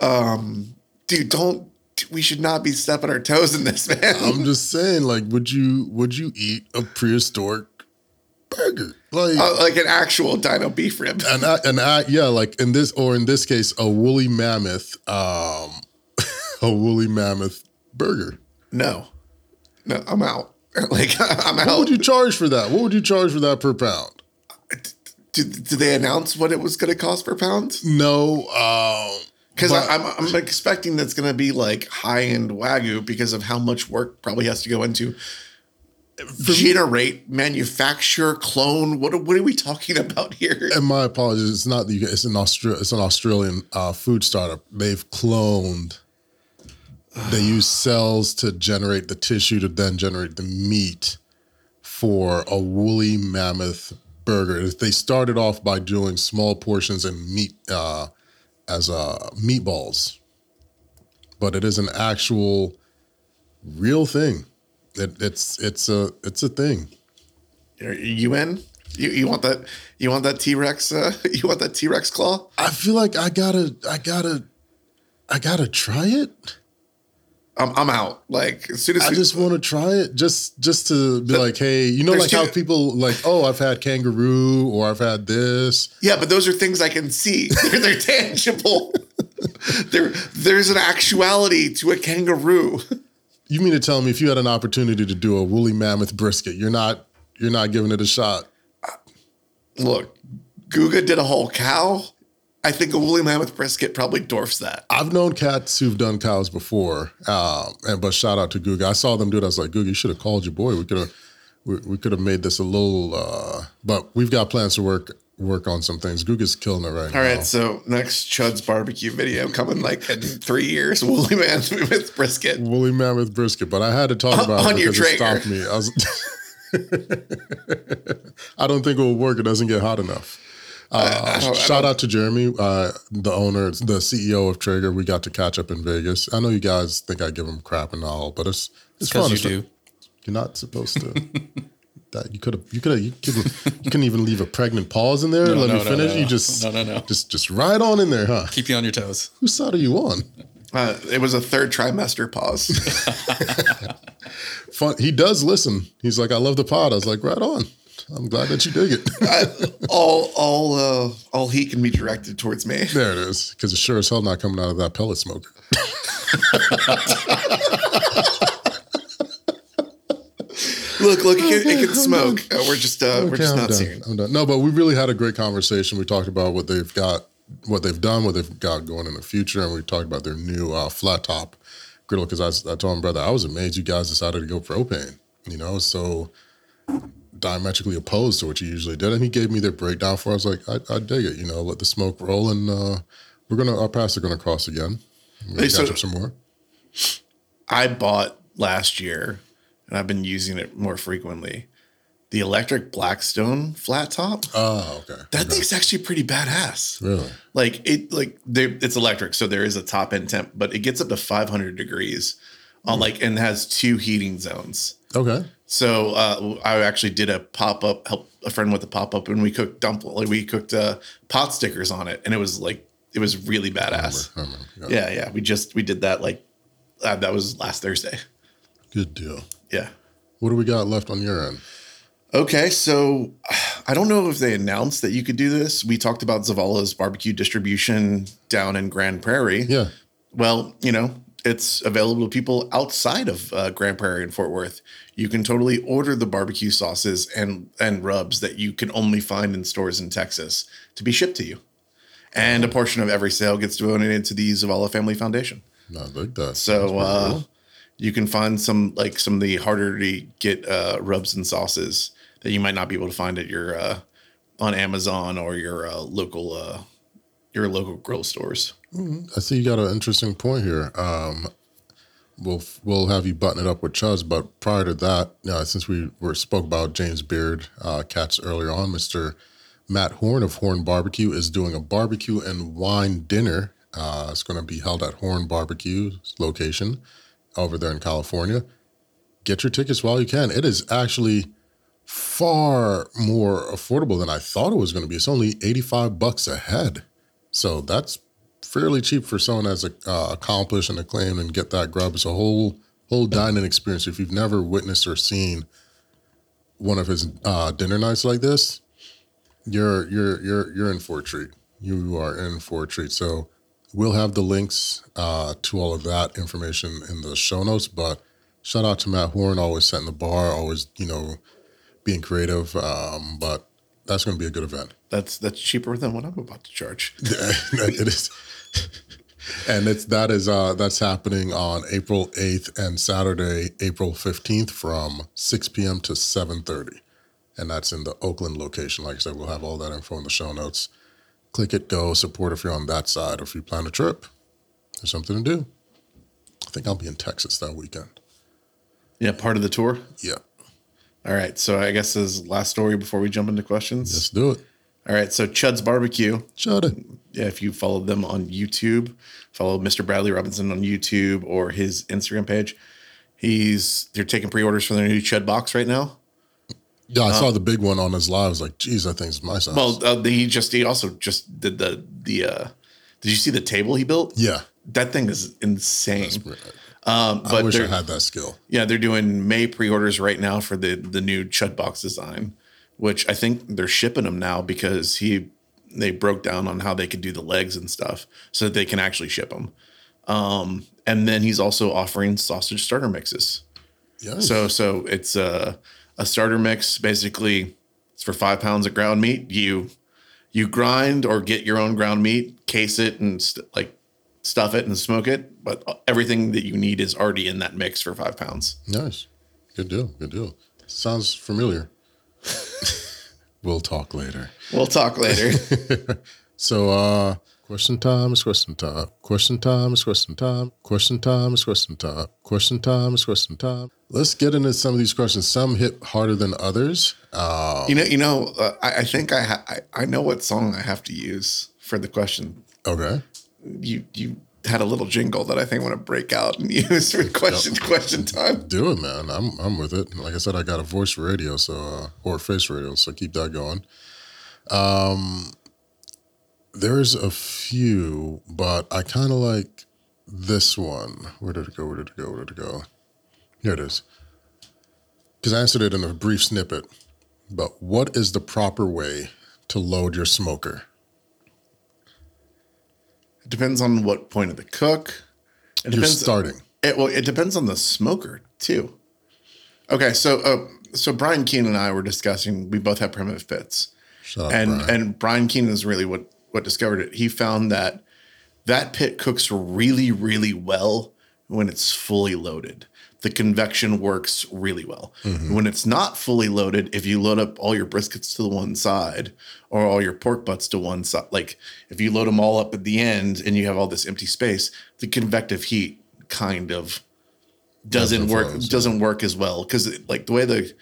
Um, dude, don't. We should not be stepping our toes in this, man. I'm just saying, like, would you would you eat a prehistoric burger? Like, Uh, like an actual dino beef rib. and I, and I, yeah, like in this or in this case, a woolly mammoth, um, a woolly mammoth burger. No, no, I'm out. Like I'm out. What would you charge for that? What would you charge for that per pound? Did, did they announce what it was going to cost per pound? No, um, Because But- I'm I'm expecting that's going to be like high end wagyu because of how much work probably has to go into generate, manufacture, clone. What are, what are we talking about here? and my apologies. It's not the UK. It's an Austra- It's an Australian uh, food startup. They've cloned. They use cells to generate the tissue to then generate the meat for a woolly mammoth burger. They started off by doing small portions and meat uh, as uh, meatballs, but it is an actual real thing. It, it's it's a it's a thing. Are you in? You, you want that? You want that T Rex? Uh, you want that T Rex claw? I feel like I gotta I gotta I gotta try it. I'm, I'm out. Like as soon as I we- just want to try it, just just to be like, hey, you know, like how people like, oh, I've had kangaroo or I've had this. yeah, but those are things I can see. They're, they're tangible. there, there's an actuality to a kangaroo. You mean to tell me if you had an opportunity to do a woolly mammoth brisket, you're not you're not giving it a shot? Look, Guga did a whole cow. I think a woolly mammoth brisket probably dwarfs that. I've known cats who've done cows before, um, and but shout out to Guga. I saw them do it. I was like, Guga, you should have called your boy. We could have we, we could have made this a little, uh, but we've got plans to work work on some things. Guga's killing it right All now. right, so next Chud's barbecue video coming like in three years. Woolly man with brisket. woolly man with brisket, but I had to talk about On it your because it stopped me. I was. I don't think it will work. It doesn't get hot enough. Uh, I I shout out to Jeremy, uh, the owner, the CEO of Traeger. We got to catch up in Vegas. I know you guys think I give him crap and all, but it's it's Because fun. you do. You're not supposed to. That you could have, you could have, you couldn't, you couldn't even leave a pregnant pause in there. No, Let no, me no, finish. no, you just, No, no, no. just, just right on in there, huh? Keep you on your toes. Whose side are you on? Uh, it was a third trimester pause. Fun. He does listen. He's like, I love the pod. I was like, right on. I'm glad that you dig it. I, all all uh, all heat can be directed towards me. there it is. Because it's sure as hell not coming out of that pellet smoker. Look, look, it can, it can smoke. Uh, we're just uh, we're just I'm not done. seeing. I'm done. No, but we really had a great conversation. We talked about what they've got, what they've done, what they've got going in the future, and we talked about their new uh, flat top griddle. Because I, I told him, brother, I was amazed you guys decided to go propane. You know, so diametrically opposed to what you usually did, and he gave me their breakdown for. it. I was like, I, I dig it. You know, let the smoke roll, and uh, we're gonna our paths are gonna cross again. We're gonna Hey, catch so- up some more. I bought last year, and I've been using it more frequently. The electric Blackstone flat top. Oh, okay. That Okay. thing's actually pretty badass. really Like it, like it's electric, so there is a top end temp, but it gets up to 500 degrees on like and has two heating zones. okay. So uh, I actually did a pop up, help a friend with a pop up, and we cooked dumpling. Like we cooked uh, pot stickers on it, and it was like it was really badass. I remember. Yeah. Yeah, yeah. We just we did that like uh, that was last Thursday. Good deal. Yeah. What do we got left on your end? Okay, so I don't know if they announced that you could do this. We talked about Zavala's barbecue distribution down in Grand Prairie. Yeah. Well, you know, it's available to people outside of uh, Grand Prairie and Fort Worth. You can totally order the barbecue sauces and and rubs that you can only find in stores in Texas to be shipped to you. And a portion of every sale gets donated to the Zavala Family Foundation. No, I like that. So uh, cool. You can find some like some of the harder to get uh, rubs and sauces that you might not be able to find at your uh, on Amazon or your uh, local uh, your local grill stores. I see you got an interesting point here. Um, we'll we'll have you button it up with Chuz, but prior to that, uh, since we were spoke about James Beard uh, cats earlier on, Mister Matt Horn of Horn Barbecue is doing a barbecue and wine dinner. Uh, it's going to be held at Horn Barbecue location over there in California. Get your tickets while you can. It is actually far more affordable than I thought it was going to be. It's only 85 bucks a head. So that's fairly cheap for someone as uh, accomplished and acclaimed and get that grub. It's a whole whole dining experience. If you've never witnessed or seen one of his uh, dinner nights like this, you're you're you're you're in for a treat. You are in for a treat. So we'll have the links uh, to all of that information in the show notes. But shout out to Matt Horn, always setting the bar, always you know being creative. Um, but that's going to be a good event. That's that's cheaper than what I'm about to charge. it is and it's that is uh that's happening on april 8th and saturday april 15th from 6 p.m to 7.30 and that's in the oakland location like i said we'll have all that info in the show notes click it go support if you're on that side or if you plan a trip there's something to do i think i'll be in texas that weekend Yeah, part of the tour. yeah All right, so I guess this is last story before we jump into questions. let's do it All right, so Chud's Barbecue. it Yeah, if you follow them on YouTube, follow Mr. Bradley Robinson on YouTube or his Instagram page. He's they're taking pre-orders for their new Chud box right now. Yeah i saw the big one on his live i was like geez that think it's my size Well, uh, he just he also just did the the. uh Did you see the table he built? yeah That thing is insane. Um, i but wish i had that skill yeah, they're doing May pre-orders right now for the the new Chud box design, which I think they're shipping them now because he they broke down on how they could do the legs and stuff so that they can actually ship them. Um, and then he's also offering sausage starter mixes. yeah So so it's a a starter mix. Basically, it's for five pounds of ground meat. You you grind or get your own ground meat, case it, and st- like stuff it and smoke it. But everything that you need is already in that mix for five pounds. Nice. Good deal. Good deal. Sounds familiar. we'll talk later. We'll talk later. So, uh, question time is question time. Question time is question time. Question time is question time. Question time is question time. Let's get into some of these questions. Some hit harder than others. Uh, you know, you know. Uh, I, I think I, ha- I I know what song I have to use for the question. okay. You you had a little jingle that I think I want to break out and use for question question time. Do it, man. I'm I'm with it. Like I said, I got a voice radio, so uh, or face radio, so keep that going. Um, there's a few, but I kind of like this one. Where did it go? Where did it go? Where did it go? Here it is. Because I answered it in a brief snippet. But what is the proper way to load your smoker? It depends on what point of the cook. It You're depends. starting. It, well, it depends on the smoker too. Okay, so uh, so Brian Keenan and I were discussing. We both have primitive Shut up, and Brian. and Brian Keenan is really what what discovered it. He found that that pit cooks really really well when it's fully loaded. The convection works really well. When it's not fully loaded, if you load up all your briskets to the one side or all your pork butts to one side, like if you load them all up at the end and you have all this empty space, the convective heat kind of doesn't Doesn't work doesn't work as well because like the way the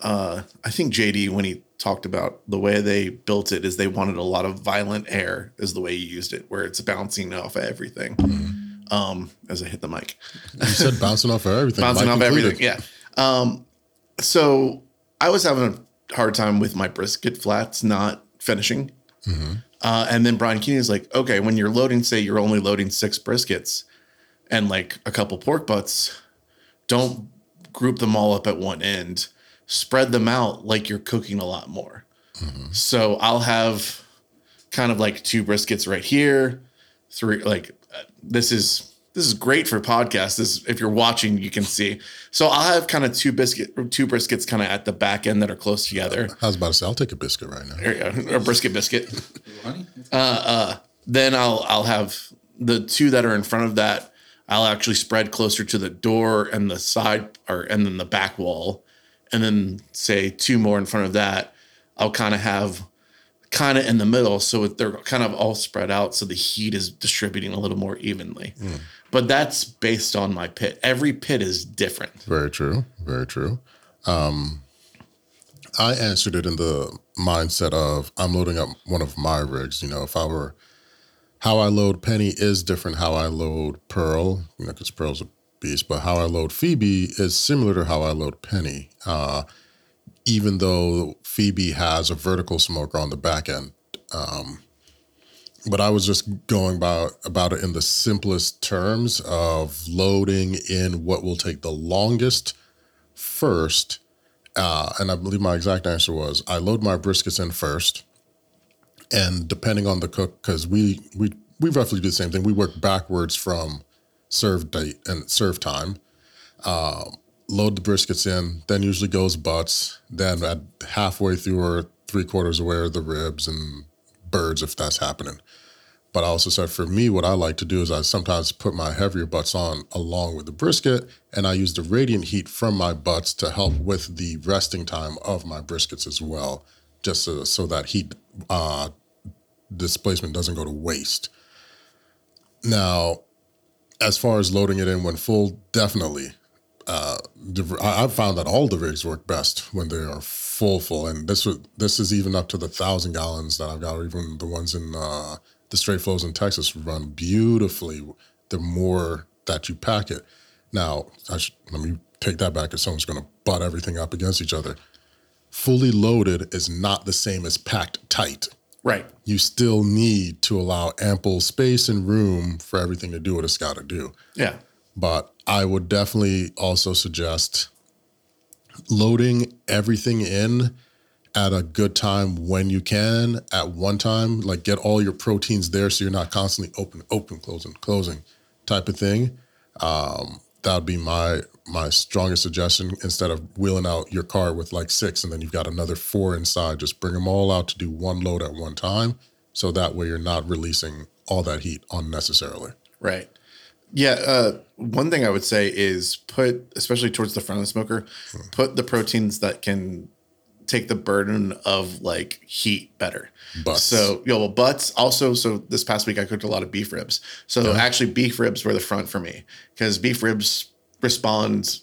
uh i think jd when he talked about the way they built it is they wanted a lot of violent air is the way you used it where it's bouncing off of everything. Um as i hit the mic. You said bouncing off of everything. bouncing Mike off included. everything yeah. Um so i was having a hard time with my brisket flats not finishing. Uh, and then brian keeney is like okay when you're loading say you're only loading six briskets and like a couple pork butts don't group them all up at one end spread them out like you're cooking a lot more. Mm-hmm. So i'll have kind of like two briskets right here three like uh, this is this is great for podcasts. This if you're watching you can see. So i'll have kind of two biscuit two briskets kind of at the back end that are close together. I was about to say, I'll take a biscuit right now. or, or brisket biscuit. Honey? Uh, uh, then I'll I'll have the two that are in front of that. I'll actually spread closer to the door and the side, or and then the back wall, and then say two more in front of that. I'll kind of have kind of in the middle, so they're kind of all spread out, so the heat is distributing a little more evenly. But that's based on my pit. Every pit is different. Very true. Very true. Um, I answered it in the mindset of I'm loading up one of my rigs. You know, if I were how I load Penny is different how I load Pearl, you know, because Pearl's a but how I load Phoebe is similar to how I load Penny. Uh, even though Phoebe has a vertical smoker on the back end. Um, but I was just going about about it in the simplest terms of loading in what will take the longest first. Uh, and I believe my exact answer was I load my briskets in first, and depending on the cook, because we we we roughly do the same thing. We work backwards from serve date and serve time. Um, load the briskets in, then usually goes butts. Then at halfway through or three quarters away are the ribs and birds if that's happening. But I also said for me, what I like to do is I sometimes put my heavier butts on along with the brisket, and I use the radiant heat from my butts to help with the resting time of my briskets as well, just so, so that heat uh, displacement doesn't go to waste. Now, as far as loading it in when full, definitely. Uh, I've found that all the rigs work best when they are full, full, and this this is even up to the thousand gallons that I've got. Even the ones in uh, the straight flows in Texas run beautifully. The more that you pack it, now let me take that back. Because someone's going to butt everything up against each other. Fully loaded is not the same as packed tight Right. you still need to allow ample space and room for everything to do what it's got to do. Yeah. But I would definitely also suggest loading everything in at a good time when you can at one time like get all your proteins there so you're not constantly open open closing closing type of thing um, that would be my my strongest suggestion instead of wheeling out your car with like six and then you've got another four inside just bring them all out to do one load at one time so that way you're not releasing all that heat unnecessarily Right. Yeah. Uh, one thing I would say is put, especially towards the front of the smoker, put the proteins that can take the burden of like heat better. Butts. So, yeah, well, butts also. So this past week I cooked a lot of beef ribs. So actually, beef ribs were the front for me because beef ribs respond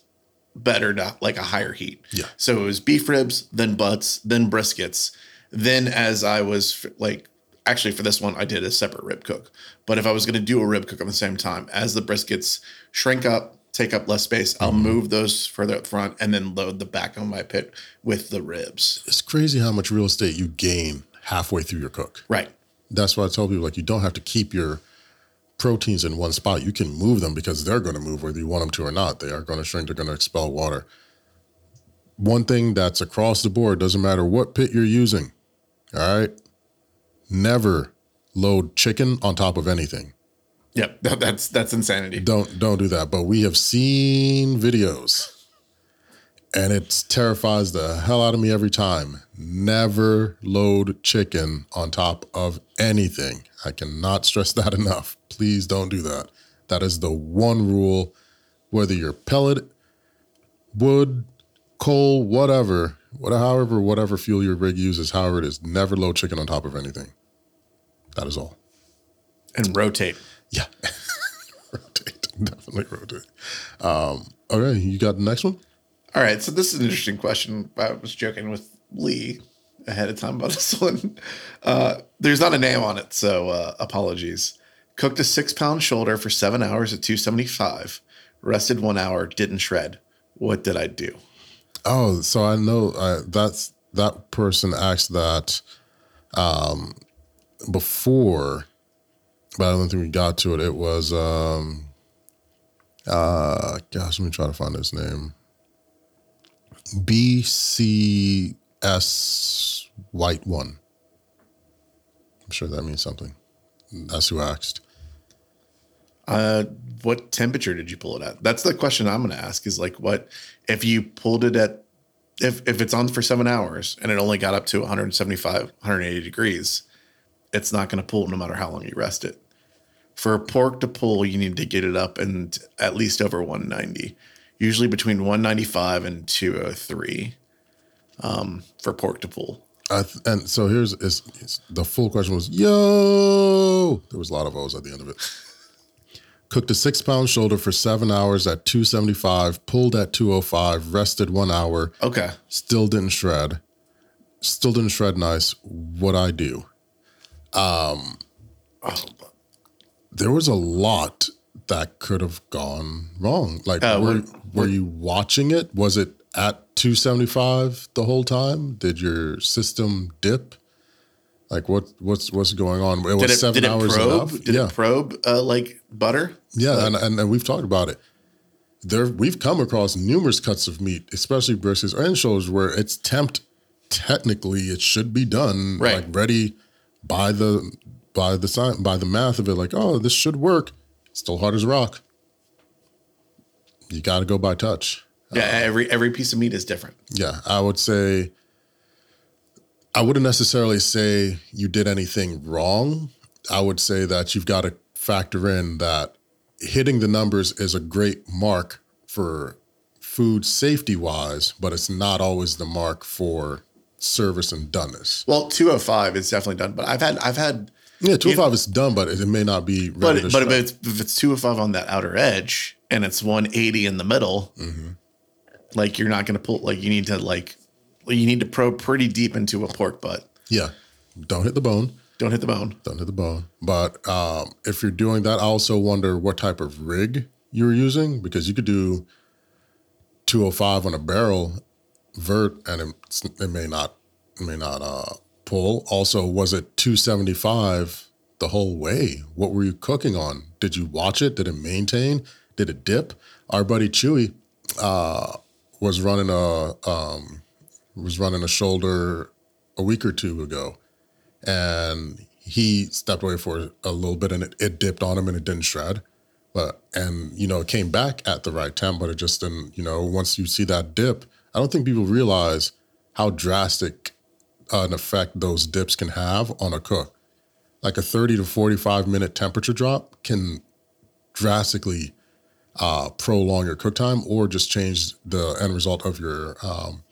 better to like a higher heat. Yeah. So it was beef ribs, then butts, then briskets. Then as I was like actually for this one I did a separate rib cook. But if I was going to do a rib cook at the same time, as the briskets shrink up, take up less space, I'll mm-hmm. move those further up front and then load the back of my pit with the ribs. It's crazy how much real estate you gain halfway through your cook. Right. That's why I tell people like you don't have to keep your proteins in one spot. You can move them because they're going to move whether you want them to or not. They are going to shrink. They're going to expel water. One thing that's across the board doesn't matter what pit you're using. All right, never load chicken on top of anything. Yep. That, that's that's insanity. Don't don't do that. But we have seen videos, and it terrifies the hell out of me every time. Never load chicken on top of anything. I cannot stress that enough. Please don't do that. That is the one rule. Whether you're pellet, wood, coal, whatever, whatever, however, whatever fuel your rig uses, however it is, never load chicken on top of anything. That is all. And rotate. Yeah. rotate. Definitely rotate. Um, okay, you got the next one? All right, so this is an interesting question. I was joking with Lee ahead of time about this one. Uh, there's not a name on it, so uh, apologies. Cooked a six pound shoulder for seven hours at 275. Rested one hour, didn't shred. What did I do? Oh, so I know uh, that's that person asked that um, before, but I don't think we got to it. It was, um, uh, gosh, let me try to find his name. BCS White One. I'm sure that means something. That's who asked. Uh, what temperature did you pull it at? That's the question I'm going to ask. Is like, what if you pulled it at if if it's on for seven hours and it only got up to 175, 180 degrees, it's not going to pull no matter how long you rest it. For pork to pull, you need to get it up and at least over 190, usually between 195 and 203 um, for pork to pull. I th- and so here's is, is the full question was yo. There was a lot of O's at the end of it. Cooked a six pound shoulder for seven hours at 275, pulled at 205, rested one hour, Okay. still didn't shred. Still didn't shred nice. What I do? Um, Oh, there was a lot that could have gone wrong. Like, Uh, were, were you watching it? Was it at 275 the whole time? Did your system dip? Like, what what's what's going on? It was did it, seven did it hours probe? enough. Did yeah, it probe uh, like butter? yeah, and, and and we've talked about it. There, we've come across numerous cuts of meat, especially briskets and shoulders, where it's tempt. Technically, it should be done Right. like ready by the by the sign by the math of it. Like, oh, this should work. Still hard as rock. You got to go by touch. Yeah, every every piece of meat is different. Yeah, I would say I wouldn't necessarily say you did anything wrong. I would say that you've got to factor in that hitting the numbers is a great mark for food safety wise, but it's not always the mark for service and doneness. Well, 205 is definitely done, but I've had I've had Yeah, 205 is done, but it may not be ready but but if it's, if it's 205 on that outer edge and it's 180 in the middle, Mm-hmm. like you're not going to pull like you need to like you need to probe pretty deep into a pork butt. yeah, don't hit the bone. Don't hit the bone. Don't hit the bone. But um, if you're doing that, I also wonder what type of rig you're using because you could do 205 on a barrel vert and it, it may not it may not uh, pull. Also, was it 275 the whole way? What were you cooking on? Did you watch it? Did it maintain? Did it dip? Our buddy Chewy uh, was running a um, was running a shoulder a week or two ago and he stepped away for a little bit and it, it dipped on him and it didn't shred but and you know it came back at the right time but it just didn't you know once you see that dip i don't think people realize how drastic an effect those dips can have on a cook like a 30 to 45 minute temperature drop can drastically uh, prolong your cook time or just change the end result of your um,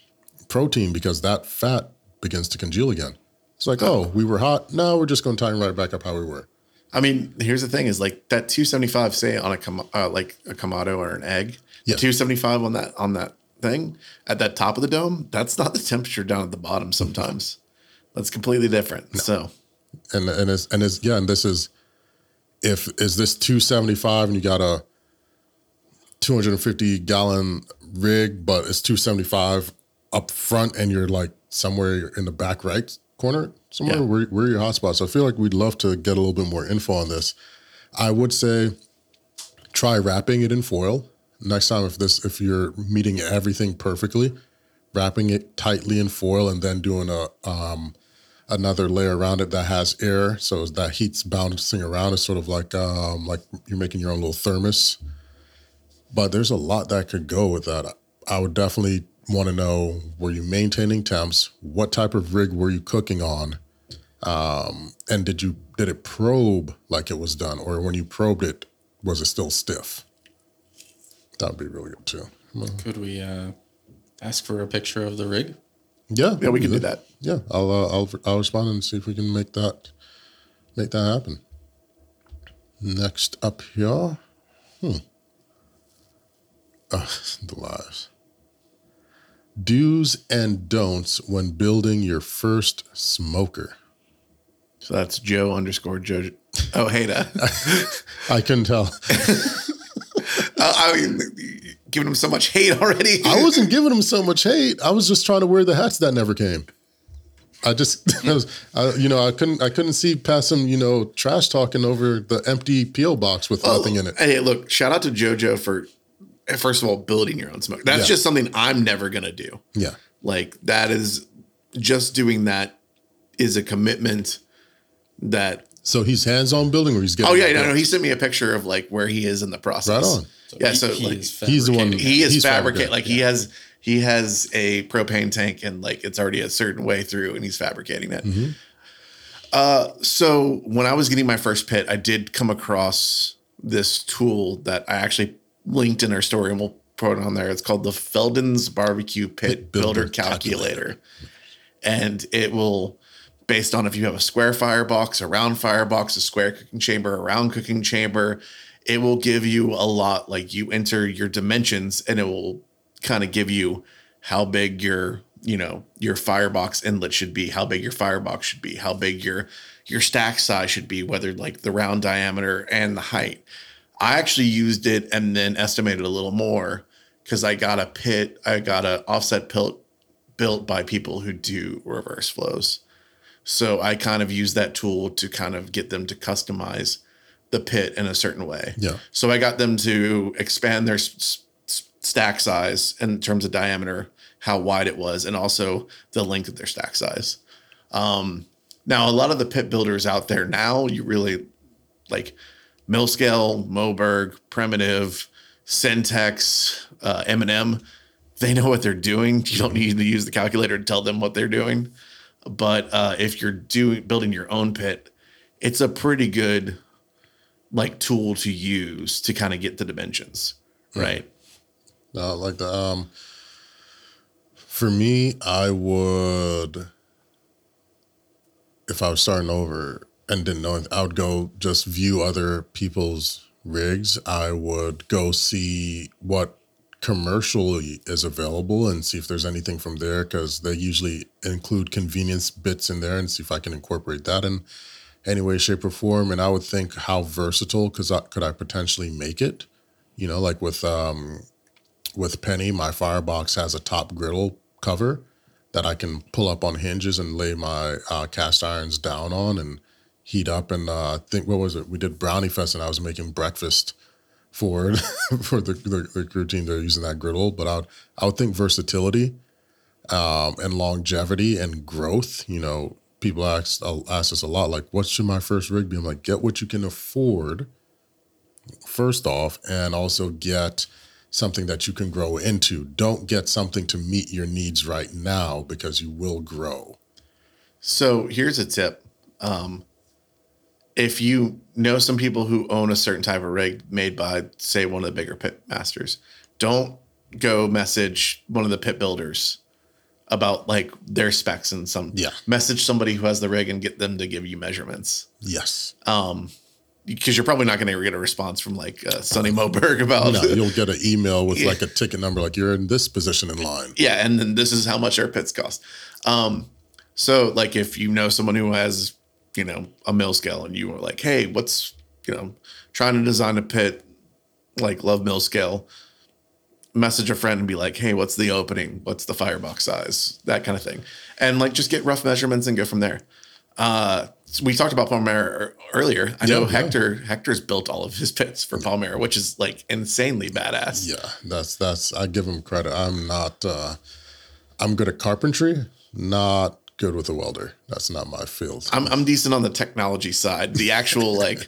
protein because that fat begins to congeal again. It's like, oh, we were hot. Now we're just going to tighten right back up how we were. I mean, here's the thing: is like that 275, say on a com- uh, like a kamado or an egg, Yeah. 275 on that on that thing at that top of the dome. That's not the temperature down at the bottom. Sometimes that's completely different. So And and it's and yeah, and this is if is this 275 and you got a 250 gallon rig, but it's 275 up front and you're like somewhere in the back right corner, somewhere Yeah. where, where are your hotspots? So I feel like we'd love to get a little bit more info on this. I would say try wrapping it in foil. Next time if this if you're meeting everything perfectly, wrapping it tightly in foil and then doing a um another layer around it that has air so that heat's bouncing around. It's sort of like um like you're making your own little thermos. But there's a lot that could go with that. I would definitely want to know were you maintaining temps? What type of rig were you cooking on? Um, and did you did it probe like it was done, or when you probed it, was it still stiff? That would be really good too. Could we uh, ask for a picture of the rig? Yeah, Yeah, we can do that. Yeah, I'll uh, I'll I'll respond and see if we can make that make that happen. Next up here, hmm, uh, the lives. Do's and don'ts when building your first smoker. So that's Joe underscore Joe. Oh, Hada. I couldn't tell. I mean, giving him so much hate already. I wasn't giving him so much hate. I was just trying to wear the hats that never came. I just, I was, I, you know, I couldn't, I couldn't see past him, you know, trash talking over the empty peel box with oh, nothing in it. Hey, look, shout out to JoJo for first of all building your own smoke. That's Yeah. just something I'm never gonna do. Yeah, Like that is just doing that is a commitment that so he's hands-on building, or he's getting. Oh yeah, no, no. He sent me a picture of like where he is in the process. Right on. yeah, he- so he like he's the one- he is He's fabricate fabricating, like he has he has a propane tank and like it's already a certain way through and he's fabricating it. Mm-hmm. Uh, so when I was getting my first pit, I did come across this tool that I actually linked in our story and we'll put it on there. It's called the Feldon's Barbecue Pit, Pit Builder, Builder Calculator. And it will, based on if you have a square firebox, a round firebox, a square cooking chamber, a round cooking chamber, it will give you a lot. Like you enter your dimensions and it will kind of give you how big your you know your firebox inlet should be how big your firebox should be how big your your stack size should be whether like the round diameter and the height i actually used it and then estimated a little more because i got a pit i got an offset pit built by people who do reverse flows so i kind of used that tool to kind of get them to customize the pit in a certain way Yeah. so I got them to expand their s- s- stack size in terms of diameter, how wide it was, and also the length of their stack size. Um, now, a lot of the pit builders out there now, you really like Millscale, Moberg, Primitive, Centex, uh, M&M. They know what they're doing. You don't need to use the calculator to tell them what they're doing. But uh, if you're doing building your own pit, it's a pretty good like tool to use to kind of get the dimensions right No, like the um. For me, I would, if I was starting over and didn't know, I would go just view other people's rigs. I would go see what commercially is available and see if there's anything from there because they usually include convenience bits in there and see if I can incorporate that in any way, shape, or form. And I would think how versatile because I, could I potentially make it? You know, like with um, with Penny, my firebox has a top griddle cover that I can pull up on hinges and lay my uh, cast irons down on and heat up. And uh, I think what was it? We did Brownie Fest, and I was making breakfast for for the, the, the crew team. They're using that griddle, but I would I would think versatility um, and longevity and growth. You know, people ask ask us a lot like, "What should my first rig be?" I'm like, "Get what you can afford." First off, and also get something that you can grow into. Don't get something to meet your needs right now because you will grow. so here's a tip um, if you know some people who own a certain type of rig made by say one of the bigger pit masters don't go message one of the pit builders about like their specs and some Yeah. message somebody who has the rig and get them to give you measurements Yes. um because you're probably not going to get a response from like uh, Sonny Moberg about No, you'll get an email with like a ticket number, like you're in this position in line. yeah and then this is how much our pits cost um so like if you know someone who has you know, a Millscale and you were like, hey, what's, you know, trying to design a pit like love Millscale, message a friend and be like, hey, what's the opening? What's the firebox size? That kind of thing. And like just get rough measurements and go from there. Uh, so we talked about Palmera earlier. I know Yeah, yeah. Hector Hector's built all of his pits for Palmera, which is like insanely badass. Yeah, that's that's I give him credit. I'm not uh I'm good at carpentry, not good with a welder. That's not my field. I'm I'm decent on the technology side. The actual like,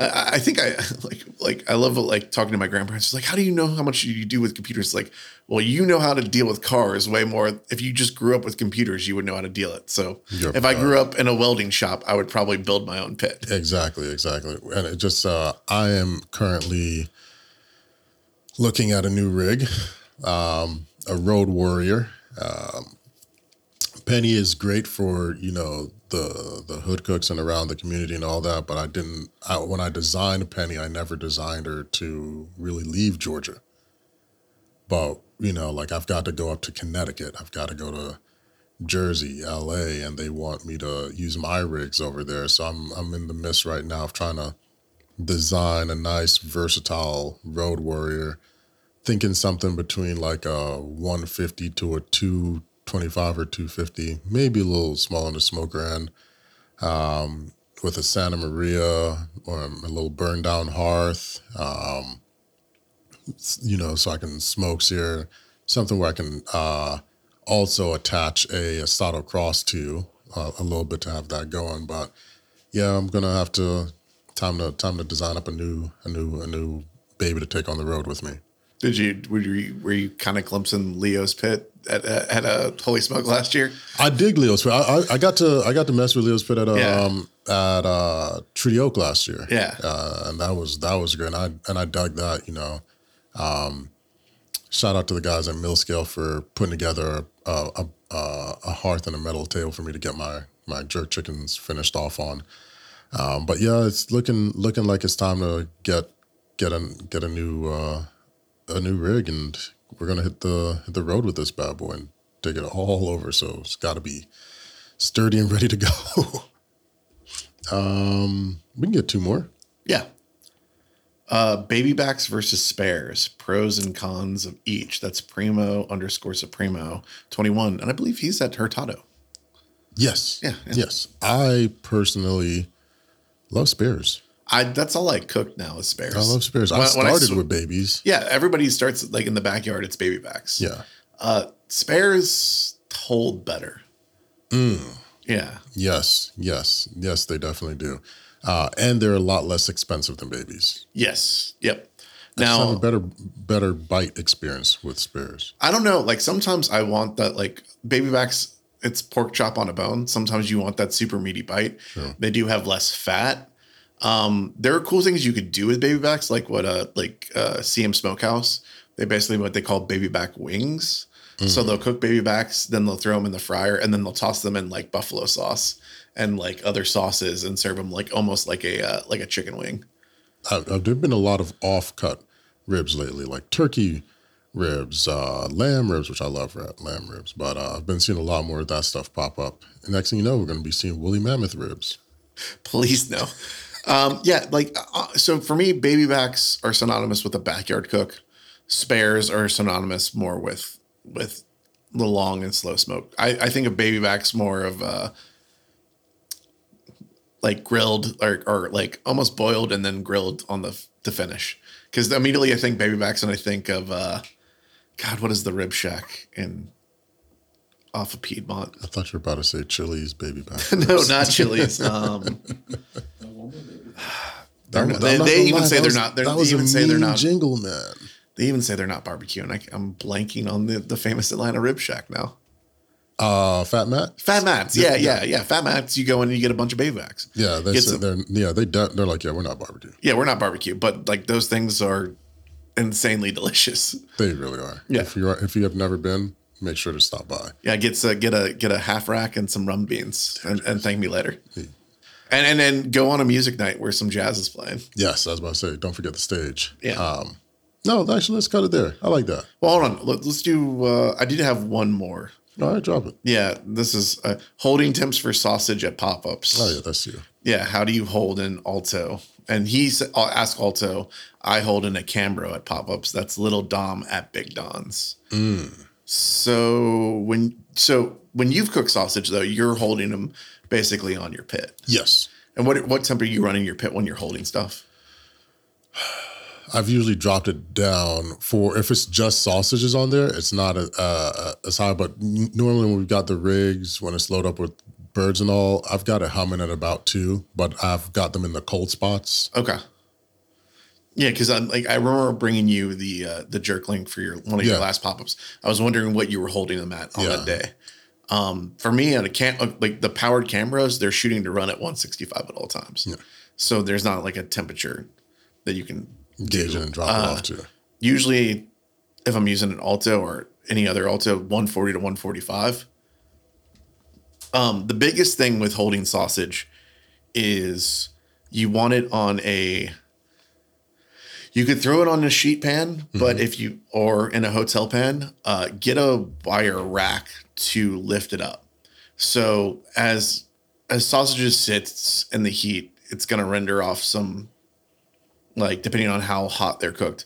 I, I think I like like I love like talking to my grandparents. It's like, how do you know how much you do with computers? Like, well, you know how to deal with cars way more. If you just grew up with computers, you would know how to deal it. So Yep. if I grew up in a welding shop, I would probably build my own pit. Exactly, exactly. And it just uh I am currently looking at a new rig, um, a road warrior. Um Penny is great for, you know, the the hood cooks and around the community and all that, but I didn't I, when I designed Penny, I never designed her to really leave Georgia. But, you know, like I've got to go up to Connecticut. I've got to go to Jersey, LA, and they want me to use my rigs over there. So I'm I'm in the midst right now of trying to design a nice versatile road warrior, thinking something between like a 150 to a 225 or 250, maybe a little small on the smoker end, um, with a Santa Maria or a little burn down hearth. Um, you know, so I can smoke here, something where I can uh, also attach a Asado Cross to uh, a little bit to have that going. But yeah, I'm gonna have to time to time to design up a new a new a new baby to take on the road with me. Did you were you, were you kind of glimpsing Leo's pit at, at, at a Holy Smoke last year? I dig Leo's Pit. I, I, I got to I got to mess with Leo's Pit at uh, Yeah. um at uh Treaty Oak last year. Yeah. uh, and that was that was great. And I and I dug that. You know, um, shout out to the guys at Millscale for putting together a a, a a hearth and a metal table for me to get my my jerk chickens finished off on. Um, but yeah, it's looking looking like it's time to get get a get a new uh, a new rig, and we're gonna hit the hit the road with this bad boy and take it all over. So it's got to be sturdy and ready to go. um, we can get two more. Yeah. Uh, baby backs versus spares, pros and cons of each. That's Primo underscore Supremo 21. And I believe he's at Hurtado. Yes. Yeah, yeah. Yes. I personally love spares. I that's all I cook now is spares. I love spares. I When- I started sw- with babies. Yeah, everybody starts like in the backyard, it's baby backs. Yeah. Uh spares hold better. Mm. Yeah. Yes. Yes. Yes, they definitely do. Uh, and they're a lot less expensive than babies. Yes. Yep. Just have Now a better better bite experience with spares. I don't know. Like sometimes I want that like baby backs, it's pork chop on a bone. Sometimes you want that super meaty bite. They do have less fat. Um, there are cool things you could do with baby backs, like what uh like uh CM Smokehouse. They basically what they call baby back wings. So they'll cook baby backs, then they'll throw them in the fryer, and then they'll toss them in like buffalo sauce and like other sauces, and serve them like almost like a uh, like a chicken wing. Uh, there've been a lot of off cut ribs lately, like turkey ribs, uh, lamb ribs, which I love lamb ribs. But uh, I've been seeing a lot more of that stuff pop up. And next thing you know, we're going to be seeing woolly mammoth ribs. Please no. Um, yeah, like uh, so for me, baby backs are synonymous with a backyard cook. Spares are synonymous more with with the long and slow smoke. I, I think of baby backs more of uh like grilled or, or like almost boiled and then grilled on the the finish. Because immediately I think baby backs and I think of uh God, what is the rib shack in off of Piedmont? I thought you were about to say Chili's baby back. no, not Chili's. Um, That- not- they- they even lie, say that they're was- not- they're- That they even a say they're not- jingle, man. They even say they're not barbecuing. I, I'm blanking on the, the famous Atlanta Rib Shack now. Uh, Fat Matt. Fat Matt's. Yeah, yeah, yeah. Fat Matt's, you go in and you get a bunch of baby backs. Yeah, they said they're. yeah they de- they're like yeah we're not barbecue. Yeah, we're not barbecue, but like those things are insanely delicious. They really are. Yeah. If you are if you have never been, make sure to stop by. Yeah, get a get a get a half rack and some rum beans and, and thank me later. And and then go on a music night where some jazz is playing. Yes, I was about to say, don't forget the stage. Yeah. Um, no, actually, let's cut it there. I like that. Well, hold on. Let, us do. Uh, I did have one more All right, drop it. Yeah, this is uh, holding temps for sausage at pop ups. Oh yeah, that's you. Yeah, how do you hold in Alto? And he I'll ask Alto. I hold in a Cambro at pop ups. That's Little Dom at Big Don's. So when so when you've cooked sausage though, you're holding them basically on your pit. Yes. And what what temp are you running your pit when you're holding stuff? I've usually dropped it down for if it's just sausages on there, it's not a, uh, as high. But normally when we've got the rigs, when it's loaded up with birds and all, I've got it humming at about two. But I've got them in the cold spots. Okay. Yeah, because I'm like I remember bringing you the uh, the jerk link for your one of your last pop ups. I was wondering what you were holding them at on Yeah. that day. Um, for me, on a cam uh, like the powered Cambros, they're shooting to run at 165 at all times. So there's not like a temperature that you can Gauge and drop it off to. usually if I'm using an Alto or any other Alto, 140 to 145. Um, the biggest thing with holding sausage is you want it on a you could throw it on a sheet pan, but if you or in a hotel pan, uh, get a wire rack to lift it up. So as as sausages sits in the heat, it's gonna render off some like depending on how hot they're cooked,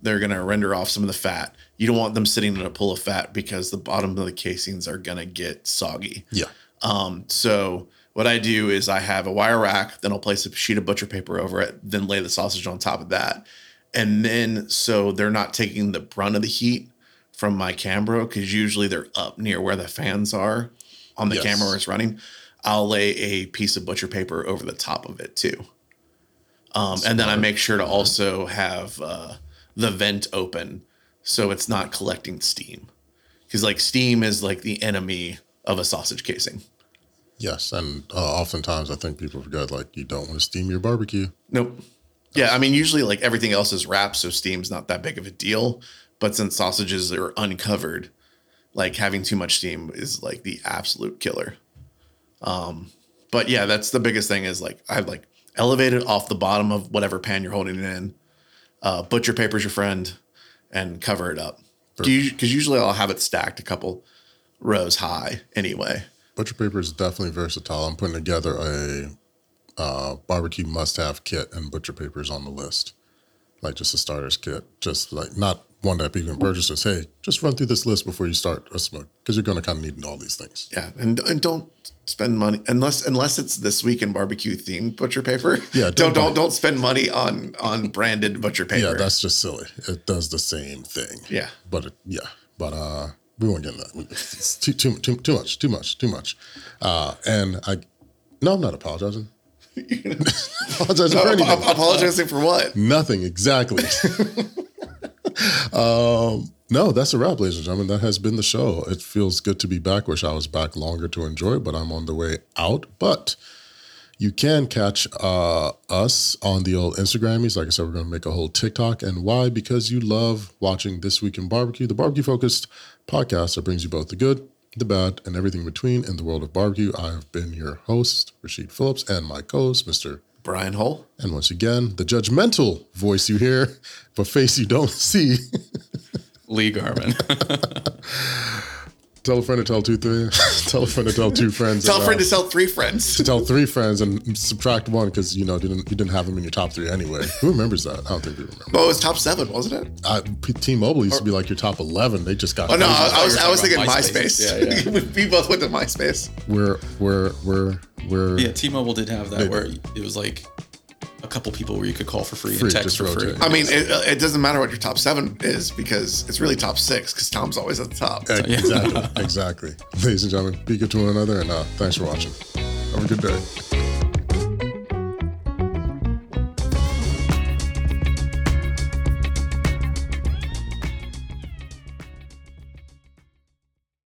they're gonna render off some of the fat. You don't want them sitting in a pool of fat because the bottom of the casings are gonna get soggy. Yeah. Um, so what I do is I have a wire rack, then I'll place a sheet of butcher paper over it, then lay the sausage on top of that. And then so they're not taking the brunt of the heat from my Cambro, because usually they're up near where the fans are on the Yes. Cambro where it's running. I'll lay a piece of butcher paper over the top of it too. Um, and then I make sure to also have uh, the vent open so it's not collecting steam. Because like steam is like the enemy of a sausage casing. Yes. And uh, oftentimes I think people forget like you don't want to steam your barbecue. Nope. Yeah, I mean, usually like everything else is wrapped, so steam's not that big of a deal. But since sausages are uncovered, like having too much steam is like the absolute killer. Um, but yeah, that's the biggest thing is like I've like elevated off the bottom of whatever pan you're holding it in. Uh, butcher paper's your friend, and cover it up. Because usually I'll have it stacked a couple rows high anyway. Butcher paper is definitely versatile. I'm putting together a uh, barbecue must-have kit, and butcher paper is on the list. Like just a starter's kit, just like not one that people can purchase. Just hey, just run through this list before you start a smoke because you're going to kind of need all these things. Yeah, and and don't spend money unless unless it's this week in barbecue themed butcher paper. Yeah, don't don't don't don't spend money on on branded butcher paper. Yeah, that's just silly. It does the same thing. Yeah. but it, yeah, but uh, we won't get into that. It's too too too too much, too much, too much. Uh, and I, no, I'm not apologizing. apologizing for Ap- anything. ap- apologizing for what? Nothing exactly. um, no, that's a wrap, ladies and gentlemen. That has been the show. It feels good to be back. Wish I was back longer to enjoy, but I'm on the way out. But you can catch uh, us on the old Instagrammies. Like I said, we're going to make a whole TikTok. And why? Because you love watching This Week in Barbecue, the barbecue focused podcast that brings you both the good, the bad, and everything between in the world of barbecue. I have been your host, Rasheed Phillips, and my co host, Mr. Bryan Hull. And once again, the judgmental voice you hear, but face you don't see. Lee Garvin. tell a friend to tell two, three. tell a friend to tell two friends. Tell a friend uh, to tell three friends. to tell three friends and subtract one because you know didn't you didn't have them in your top three anyway. Who remembers that? I don't think we remember. Oh, it was top seven, wasn't it? Uh, P- T-Mobile used to be like your top eleven. They just got. Oh no. I, I was I was thinking about MySpace. MySpace. Yeah, we both went to MySpace. We're we're we're we're yeah, T-Mobile did have that They where it was like a couple people where you could call for free, Free, and text for free. I mean, it, uh, it doesn't matter what your top seven is because it's really top six because Tom's always at the top. exactly exactly. Ladies and gentlemen, be good to one another, and uh, thanks for watching. Have a good day.